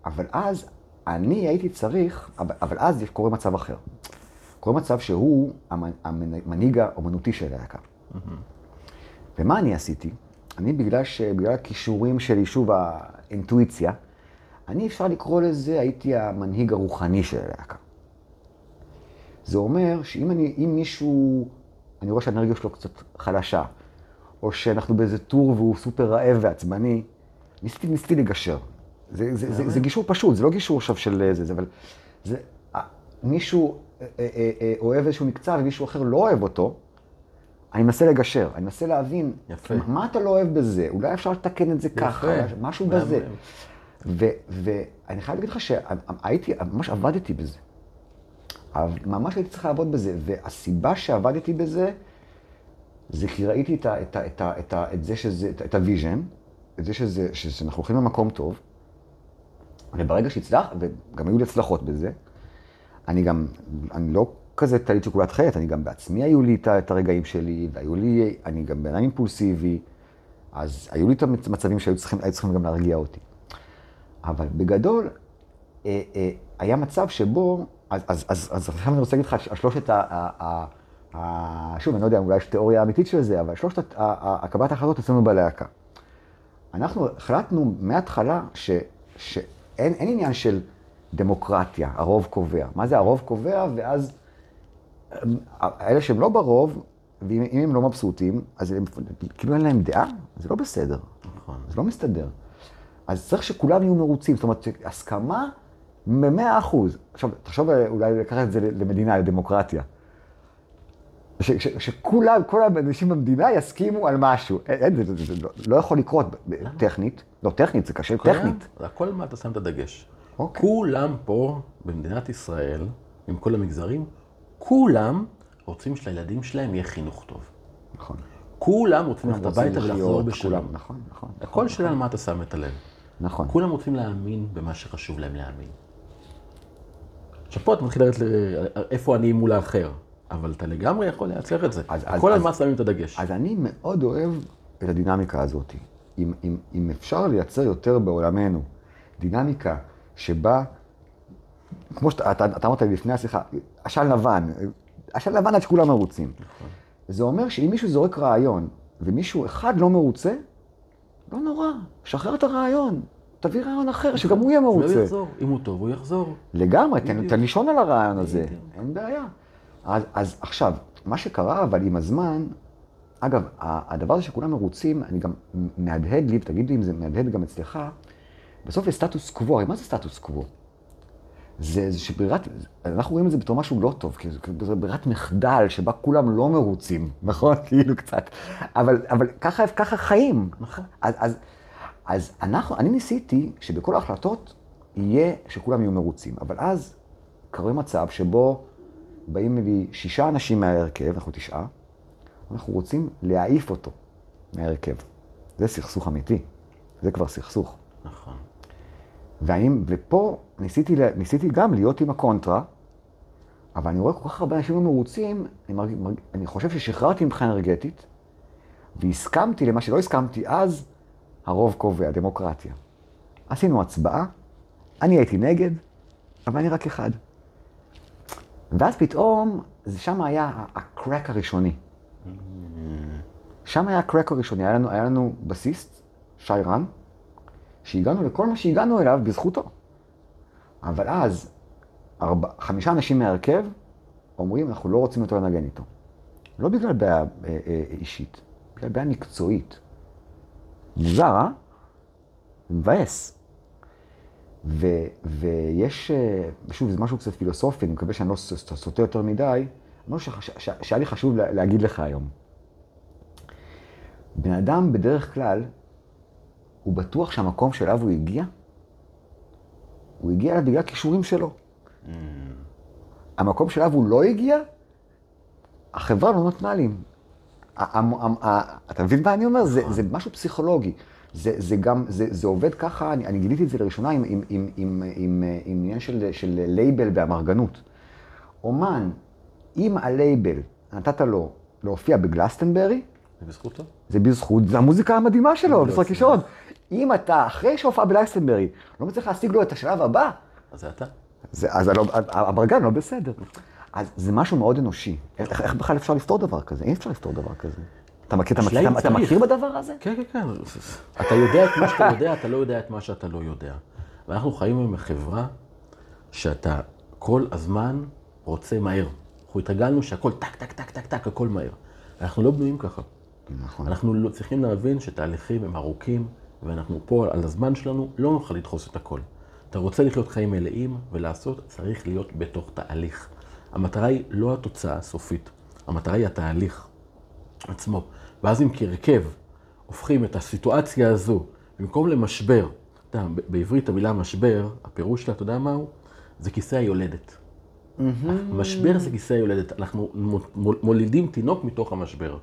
אבל אז אני הייתי צריך, אבל אז קורה מצב אחר. קורה מצב שהוא המנהיג האומנותי של הלהקה. ומה אני עשיתי? אני, בגלל, ש... בגלל הכישורים שלי, שוב, האינטואיציה, אני, אפשר לקרוא לזה, הייתי המנהיג הרוחני של הלהקה. זה אומר שאם אני, אם מישהו, אני רואה שהאנרגיה שלו קצת חלשה, או שאנחנו באיזה טור והוא סופר רעב ועצבני, ניסיתי, ניסיתי לגשר. זה, זה, זה, זה גישור פשוט, זה לא גישור עכשיו של זה, זה, אבל זה, מישהו אה, אה, אה, אוהב איזשהו מקצוע ומישהו אחר לא אוהב אותו, אני מנסה לגשר, אני מנסה להבין, יפה. מה אתה לא אוהב בזה? אולי אפשר לתקן את זה יפה. ככה, משהו יפה. בזה. ו- ואני חייב להגיד לך שהייתי, ממש עבדתי בזה. ממש הייתי צריך לעבוד בזה, והסיבה שעבדתי בזה, זה כי ראיתי את, ה, את, ה, את, ה, את, ה, את זה שזה, את ה vision, את זה שזה, שאנחנו הולכים למקום טוב, וברגע שהצלח, וגם היו לי הצלחות בזה, אני גם, אני לא כזה טעיתי כולת חטא, אני גם בעצמי היו לי את הרגעים שלי, והיו לי, אני גם אדם אימפולסיבי, אז היו לי את המצבים שהיו צריכים, צריכים גם להרגיע אותי. אבל בגדול, אה, אה, היה מצב שבו, אז, אז, עכשיו אני רוצה להגיד לך על שלושת ה... שוב, אני לא יודע, אולי יש תיאוריה אמיתית של זה, אבל שלושת הקבלת ההחלטות אצלנו בלהקה. אנחנו החלטנו מההתחלה ש, שאין עניין של דמוקרטיה, הרוב קובע. מה זה הרוב קובע? ואז אלה שהם לא ברוב, ואם הם לא מבסוטים, אז הם, כאילו אין להם דעה, זה לא בסדר. נכון. זה לא מסתדר. אז צריך שכולם יהיו מרוצים, זאת אומרת, הסכמה במאה אחוז. עכשיו, תחשוב אולי לקחת את זה למדינה, לדמוקרטיה. ש, ש, שכולם, כל האנשים במדינה יסכימו על משהו. אין, זה, זה, זה לא, לא יכול לקרות טכנית. לא, טכנית, זה קשה טכנית. הכל מה אתה שם את הדגש. אוקיי. כולם פה, במדינת ישראל, עם כל המגזרים, כולם רוצים שלילדים שלהם יהיה חינוך טוב. נכון. כולם רוצים ללכת הביתה ולחזור בשלום. נכון, נכון. הכל נכון, שאלה על מה אתה שם את הלב. נכון. כולם רוצים להאמין במה שחשוב להם להאמין. עכשיו פה אתה מתחיל לרדת לאיפה אני מול האחר, אבל אתה לגמרי יכול לייצר את זה. אז, על מה שמים את הדגש. אז אני מאוד אוהב את הדינמיקה הזאת. אם, אם, אם אפשר לייצר יותר בעולמנו דינמיקה שבה, כמו שאתה אתה אמרת לי לפני השיחה, עשן לבן, עשן לבן עד שכולם מרוצים. נכון. זה אומר שאם מישהו זורק רעיון ומישהו אחד לא מרוצה, לא נורא, שחרר את הרעיון. תביא רעיון אחר, שגם הוא יהיה מרוצה. הוא יחזור, אם הוא טוב, הוא יחזור. לגמרי, תן לישון על הרעיון הזה, אין בעיה. אז, אז עכשיו, מה שקרה אבל עם הזמן, אגב, הדבר הזה שכולם מרוצים, אני גם מהדהד לי, ותגיד לי אם זה מהדהד גם אצלך, בסוף זה סטטוס קוו, הרי מה זה סטטוס קוו? זה איזושהי ברירת, אנחנו רואים את זה בתור משהו לא טוב, כי זה ברירת מחדל שבה כולם לא מרוצים, נכון? כאילו קצת. אבל, אבל ככה, ככה חיים. נכון. אז, אז, אז אנחנו, אני ניסיתי שבכל ההחלטות יהיה שכולם יהיו מרוצים. אבל אז קורה מצב שבו באים לי שישה אנשים מההרכב, אנחנו תשעה, אנחנו רוצים להעיף אותו מההרכב. זה סכסוך אמיתי, זה כבר סכסוך. נכון. והאם, ופה ניסיתי, ניסיתי גם להיות עם הקונטרה, אבל אני רואה כל כך הרבה אנשים לא מרוצים, אני, מרג, מרג, אני חושב ששחררתי מבחינה אנרגטית, והסכמתי למה שלא הסכמתי אז, הרוב קובע, דמוקרטיה. עשינו הצבעה, אני הייתי נגד, אבל אני רק אחד. ואז פתאום, שם היה הקרק הראשוני. שם היה הקרק הראשוני, היה לנו, היה לנו בסיסט, שי רן, שהגענו לכל מה שהגענו אליו בזכותו. אבל אז, ארבע, חמישה אנשים מהרכב אומרים, אנחנו לא רוצים יותר לנגן איתו. לא בגלל בעיה אה, אה, אישית, בגלל בעיה מקצועית. מוזר, אה? מבאס. ו, ויש, אה, שוב, זה משהו קצת פילוסופי, אני מקווה שאני לא סוטה יותר מדי, משהו שהיה לי חשוב להגיד לך היום. בן אדם בדרך כלל הוא בטוח שהמקום שאליו הוא הגיע, הוא הגיע אליו בגלל כישורים שלו. Mm. המקום שאליו הוא לא הגיע, החברה לא נתנה לי. אתה מבין מה אני אומר? זה, זה משהו פסיכולוגי. זה, זה גם, זה, זה עובד ככה, אני, אני גיליתי את זה לראשונה עם, עם, עם, עם, עם, עם עניין של, של לייבל באמרגנות. אומן, אם הלייבל נתת לו להופיע בגלסטנברי, זה בזכותו. זה בזכות, זה המוזיקה המדהימה שלו, בסדר כישרון. אם אתה, אחרי שהופעה בגלסטנברי, לא מצליח להשיג לו את השלב הבא, אז זה אתה. זה, אז הברגן לא בסדר. אז זה משהו מאוד אנושי. איך, איך בכלל אפשר לפתור דבר כזה? אי אפשר לפתור דבר כזה. אתה מכיר, אתה, אתה, אתה מכיר בדבר הזה? כן, כן, כן. אתה יודע את מה שאתה יודע, אתה לא יודע את מה שאתה לא יודע. ואנחנו חיים עם חברה שאתה כל הזמן רוצה מהר. אנחנו התרגלנו שהכל טק, טק, טק, טק, טק, הכל מהר. אנחנו לא בנויים ככה. נכון. אנחנו לא צריכים להבין שתהליכים הם ארוכים, ואנחנו פה על הזמן שלנו, לא נוכל לדחוס את הכל. אתה רוצה לחיות חיים מלאים ולעשות, צריך להיות בתוך תהליך. המטרה היא לא התוצאה הסופית, המטרה היא התהליך עצמו. ואז אם כהרכב הופכים את הסיטואציה הזו, במקום למשבר, אתה יודע, בעברית המילה משבר, הפירוש שלה, אתה יודע מה הוא? זה כיסא היולדת. משבר זה כיסא היולדת. אנחנו מו- מו- מולידים תינוק מתוך המשבר.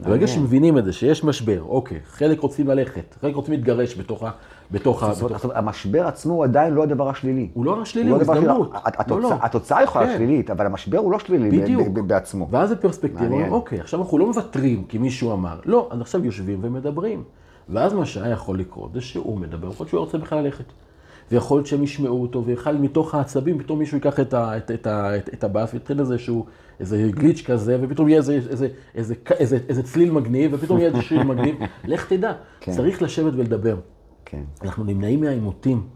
ברגע שמבינים את זה, שיש משבר, אוקיי, חלק רוצים ללכת, חלק רוצים להתגרש בתוך. בתוך ה... המשבר עצמו הוא עדיין לא הדבר השלילי. הוא לא השלילי, הוא לא הזדמנות. לא, לא. התוצאה- יכולה כן. שלילית, אבל המשבר הוא לא שלילי בעצמו. ואז בפרספקטיבה. אומרים, אוקיי, עכשיו אנחנו לא מוותרים כי מישהו אמר. לא, אז עכשיו יושבים ומדברים. ואז מה שהיה יכול לקרות זה שהוא מדבר, יכול להיות שהוא רוצה בכלל ללכת. ויכול להיות שהם ישמעו אותו, ויכול מתוך העצבים, פתאום מישהו ייקח את, ה, את, את, את, את הבאס ויתחיל איזשהו, איזה גליץ' כזה, ופתאום יהיה איזה, איזה, איזה, איזה, איזה צליל מגניב, ופתאום יהיה איזה שיר מגניב. לך תדע, כן. צריך לשבת ולדבר. כן. אנחנו נמנעים מהעימותים.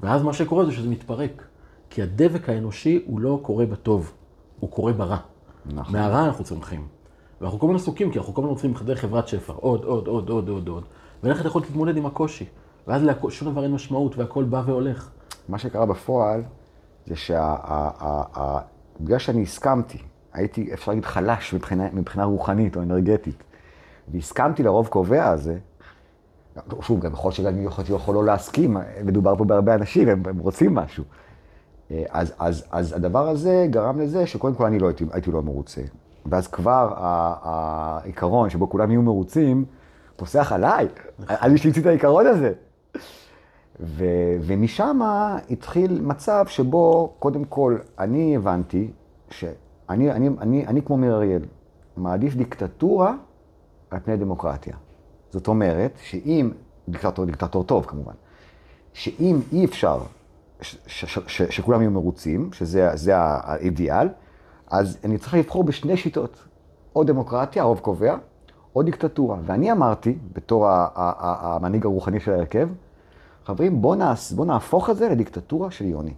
ואז מה שקורה זה שזה מתפרק. כי הדבק האנושי הוא לא קורה בטוב, הוא קורה ברע. נכון. מהרע אנחנו צומחים. ואנחנו כל הזמן עסוקים, כי אנחנו כל הזמן רוצים לחדר חברת שפע. עוד, עוד, עוד, עוד, עוד, עוד. ואיך אתה יכול להתמודד עם הקושי. ואז להכל- שום דבר אין משמעות, והכל בא והולך. מה שקרה בפועל, זה שבגלל שאני הסכמתי, הייתי, אפשר להגיד, חלש מבחינה, מבחינה רוחנית או אנרגטית, והסכמתי לרוב קובע הזה, שוב, גם יכול להיות שגם יכול, יכול לא להסכים, מדובר פה בהרבה אנשים, הם, הם רוצים משהו. אה, אז, אז, אז הדבר הזה גרם לזה שקודם כל אני לא הייתי, הייתי לא מרוצה. ואז כבר העיקרון שבו כולם יהיו מרוצים, פוסח עליי, על מי שהמציא את העיקרון הזה. ו- ומשם התחיל מצב שבו, קודם כל, אני הבנתי שאני אני, אני, אני כמו מאיר אריאל, מעדיף דיקטטורה על פני דמוקרטיה. זאת אומרת, שאם, דיקטטור, דיקטטור טוב כמובן, שאם אי אפשר ש- ש- ש- שכולם יהיו מרוצים, שזה זה האידיאל, אז אני צריך לבחור בשני שיטות, או דמוקרטיה, הרוב קובע, או דיקטטורה. ואני אמרתי, בתור המנהיג הרוחני של ההרכב, חברים, בואו בוא נהפוך את זה לדיקטטורה של יוני.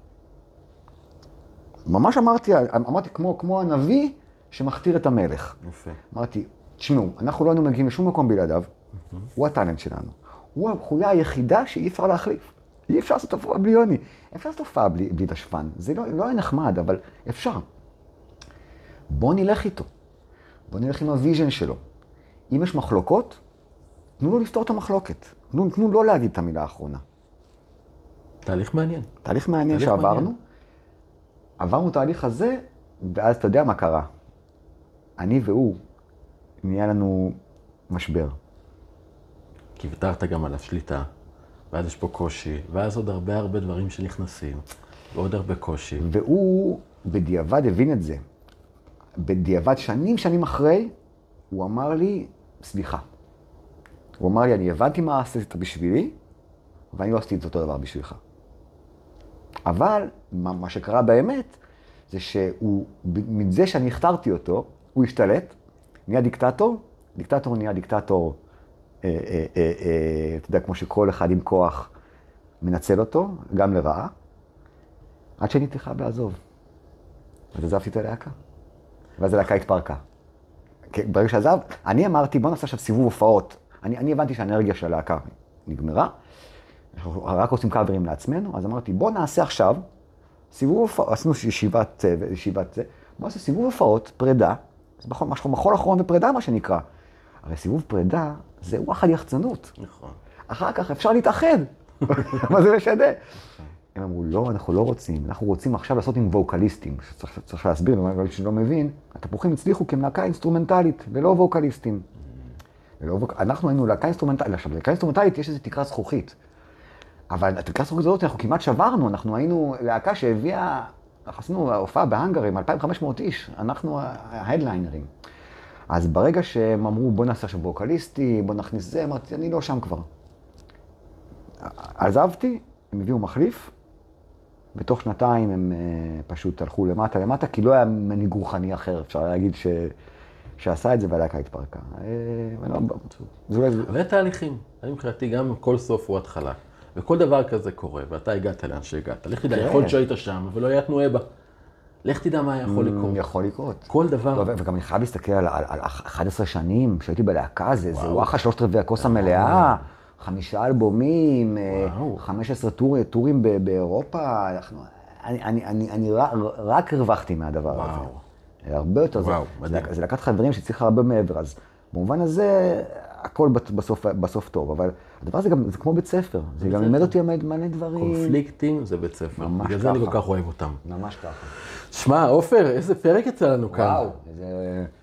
ממש אמרתי, אמרתי כמו, כמו הנביא שמכתיר את המלך. יפה. אמרתי, תשמעו, אנחנו לא היינו מגיעים לשום מקום בלעדיו, הוא הטאלנט שלנו. הוא החוליה היחידה שאי אפשר להחליף. אי אפשר לעשות הופעה בלי יוני. אפשר לעשות הופעה בלי, בלי דשפן. זה לא, לא היה נחמד, אבל אפשר. בואו נלך איתו. בואו נלך עם ה vision שלו. אם יש מחלוקות, תנו לו לפתור את המחלוקת. תנו, תנו לו להגיד את המילה האחרונה. תהליך מעניין. תהליך מעניין תהליך שעברנו. מעניין. עברנו תהליך הזה, ואז אתה יודע מה קרה. אני והוא, נהיה לנו משבר. כי ויתרת גם על השליטה, ואז יש פה קושי, ואז עוד הרבה הרבה דברים שנכנסים, ועוד הרבה קושי. והוא בדיעבד הבין את זה. בדיעבד, שנים שנים אחרי, הוא אמר לי, סליחה. הוא אמר לי, אני הבנתי מה עשית בשבילי, ואני לא עשיתי את אותו דבר בשבילך. אבל מה, מה שקרה באמת, זה שהוא, מזה שאני הכתרתי אותו, הוא השתלט, נהיה דיקטטור, דיקטטור נהיה דיקטטור, אתה יודע, כמו שכל אחד עם כוח מנצל אותו, גם לרעה, עד שאני תיכה בעזוב. אז עזבתי את הלהקה. ואז הלהקה התפרקה. כן, ברגע שעזב, אני אמרתי, בוא נעשה עכשיו סיבוב הופעות. אני, אני הבנתי שהאנרגיה של הלהקה נגמרה, אנחנו רק עושים קאברים לעצמנו, אז אמרתי, בוא נעשה עכשיו סיבוב הופעות, עשינו ישיבת, אה, ישיבת זה, בוא נעשה סיבוב הופעות, פרידה, זה בכל, מחול אחרון ופרידה, מה שנקרא. הרי סיבוב פרידה זה וואחד יחצנות. נכון. אחר כך אפשר להתאחד. מה זה משנה? הם אמרו, לא, אנחנו לא רוצים, אנחנו רוצים עכשיו לעשות עם ווקליסטים. צריך, צריך להסביר, למי שלא מבין, התפוחים הצליחו כמלהקה אינסטרומנטלית, ולא ווקליסטים. ולא. אנחנו היינו להקה אינסטרומנטלית, עכשיו, להקה אינסטרומנטלית יש איזו תקרת זכוכית. אבל התקרת זכוכית הזאת אנחנו כמעט שברנו, אנחנו היינו להקה שהביאה, אנחנו עשינו הופעה בהאנגרים, 2,500 איש, אנחנו ההדליינרים. אז ברגע שהם אמרו, בוא נעשה עכשיו ווקליסטי, בוא נכניס זה, אמרתי, אני לא שם כבר. עזבתי, הם הביאו מחליף, בתוך שנתיים הם אה, פשוט הלכו למטה למטה, כי לא היה מנהיג רוחני אחר, אפשר להגיד, ש... שעשה את זה והלהקה התפרקה. אה, ואני לא-. אבל תהליכים. אני מבחינתי גם כל סוף הוא התחלה. וכל דבר כזה קורה, ואתה הגעת לאן שהגעת. לך תדע, כן. יכול להיות שהיית שם, ולא היה תנועה בה. לך תדע מה יכול לקרות. יכול לקרות. כל לא, דבר. ו- וגם אני חייב להסתכל על, על, על 11 שנים שהייתי בלהקה, זה, זה וואחה שלושת רבעי הכוס המלאה, חמישה אלבומים, אה, וואו. 15 טור, טורים ב- באירופה, אנחנו, אני, אני, אני, אני רק, רק הרווחתי מהדבר הזה. וואו. הרבה יותר, וואו, זה, מדהים. זה, זה לקחת חברים שצריך הרבה מעבר, אז במובן הזה, הכל בסוף, בסוף טוב, אבל הדבר הזה גם, זה כמו בית ספר, זה גם לימד אותי מלא דברים. קונפליקטים זה בית ספר. ממש בגלל זה אני כל ככה. כך אוהב אותם. ממש ככה. שמע, עופר, איזה פרק יצא לנו כאן. וואו, איזה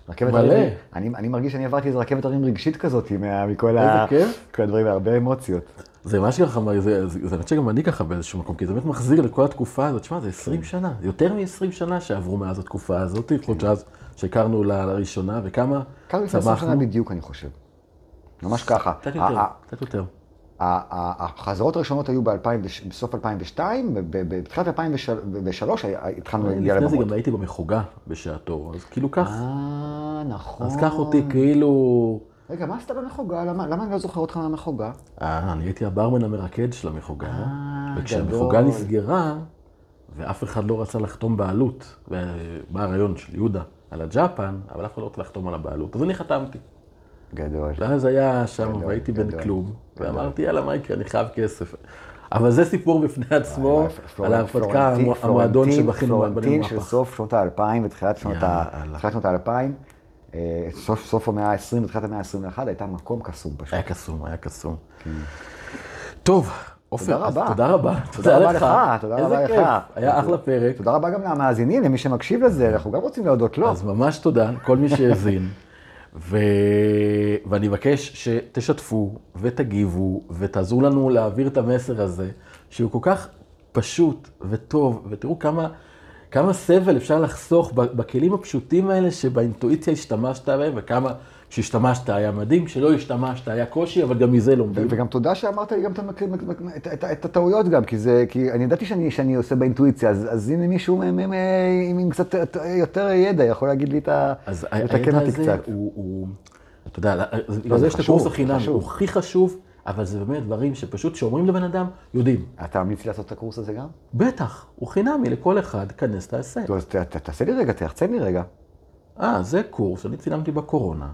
רכבת מלא. הרים. אני, אני מרגיש שאני עברתי איזה רכבת הרים רגשית כזאת, מה- מכל איזה ה... כל הדברים, הרבה אמוציות. זה מה שככה, זה, זה, זה, זה באמת שגם אני ככה באיזשהו מקום, כי זה באמת מחזיר לכל התקופה הזאת. שמע, זה 20 שנה, יותר מ-20 שנה שעברו מאז התקופה הזאת, יכול להיות שאז שהכרנו לראשונה, וכמה כמה לפני 20 שנה צמחנו. בדיוק, אני חושב. ממש ככה. קצת יותר, קצת יותר. החזרות הראשונות היו ב-2000 בסוף 2002, ב- ב- בתחילת 2003 היה- התחלנו להגיע לפני זה לבמות. גם הייתי במחוגה בשעתו, אז כאילו קח, אה, נכון. אז קח אותי כאילו... רגע, מה עשית במחוגה? למה אני לא זוכר אותך מהמחוגה? אה, אני הייתי הברמן המרקד של המחוגה, אה, וכשהמחוגה. נסגרה, ואף אחד לא רצה לחתום בעלות, ובא הרעיון של יהודה על הג'אפן, אבל אף אחד לא רצה לחתום על הבעלות, אז אני חתמתי. גדול. ואז היה שם, גדול, והייתי בן גדול, כלום, גדול. ואמרתי, יאללה, מה יקרה, אני חייב כסף. אבל זה סיפור בפני עצמו, על ההרפתקה, המועדון שבכינו בנינו פלורנטין של מהפך. סוף שנות האלפיים ותחילת שנות האלפיים, סוף סוף המאה ה-20 ותחילת המאה ה-21, הייתה מקום קסום פשוט. היה קסום, היה קסום. טוב, עופר, תודה רבה. תודה רבה. תודה רבה לך, תודה רבה איזה לך. כיף, היה אחלה פרק. תודה רבה גם למאזינים, למי שמקשיב לזה, אנחנו גם רוצים להודות לו. אז ממש תודה לכל מי שהאזין. ו... ואני מבקש שתשתפו ותגיבו ותעזרו לנו להעביר את המסר הזה, שהוא כל כך פשוט וטוב, ותראו כמה, כמה סבל אפשר לחסוך בכלים הפשוטים האלה שבאינטואיציה השתמשת בהם, וכמה כשהשתמשת היה מדהים, כשלא השתמשת היה קושי, אבל גם מזה לומדים. וגם תודה שאמרת לי גם את, הטעויות גם, כי זה, כי אני ידעתי שאני, שאני עושה באינטואיציה, אז, אז הנה מישהו עם, עם, עם, עם קצת יותר ידע יכול להגיד לי את ה... אז הידע הזה. הוא, הוא, אתה יודע, בגלל זה יש את הקורס החינם. הוא הכי חשוב, אבל זה באמת דברים שפשוט כשאומרים לבן אדם, יודעים. אתה ממליץ לי לעשות את הקורס הזה גם? בטח, הוא חינמי לכל אחד, כנס, תעשה. אז תעשה לי רגע, תחצן לי רגע. אה, זה קורס שאני צילמתי בקורונה,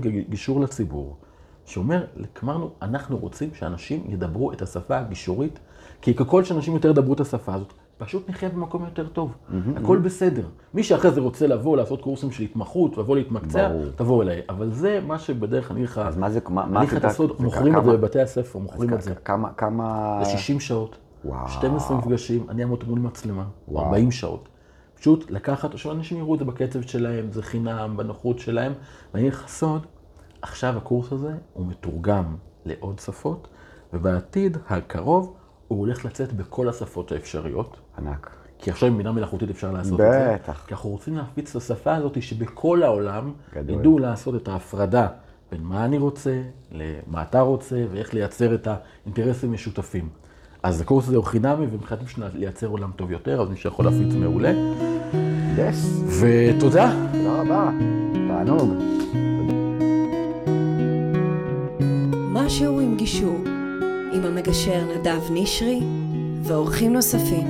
כאילו גישור לציבור, שאומר, אמרנו, אנחנו רוצים שאנשים ידברו את השפה הגישורית, כי ככל שאנשים יותר ידברו את השפה הזאת, פשוט נחיה במקום יותר טוב. הכל בסדר. מי שאחרי זה רוצה לבוא לעשות קורסים של התמחות, לבוא להתמקצע, ברור. תבוא אליי. אבל זה מה שבדרך אני לך, אז מה זה, מה, מה אני לך את? הסוד, מוכרים את כמה- זה בבתי הספר, מוכרים את זה. כמה, כמה... זה 60 שעות, וואו. 12 מפגשים, אני אעמוד מול מצלמה, וואו. 40 שעות. פשוט לקחת, שאנשים יראו את זה בקצב שלהם, זה חינם, בנוחות שלהם. ואני אגיד לך סוד, עכשיו הקורס הזה הוא מתורגם לעוד שפות, ובעתיד הקרוב הוא הולך לצאת בכל השפות האפשריות. ענק. כי עכשיו עם בינה מלאכותית אפשר לעשות את זה. בטח. כי אנחנו רוצים להפיץ את השפה הזאת שבכל העולם גדול. ידעו לעשות את ההפרדה בין מה אני רוצה, למה אתה רוצה, ואיך לייצר את האינטרסים המשותפים. אז הקורס הזה הוא חינמי, ומבחינתי בשביל לייצר עולם טוב יותר, אז מי שיכול להפיץ מעולה. יס. ותודה. תודה רבה. תענוג. משהו עם גישור, עם המגשר נדב נשרי ואורחים נוספים.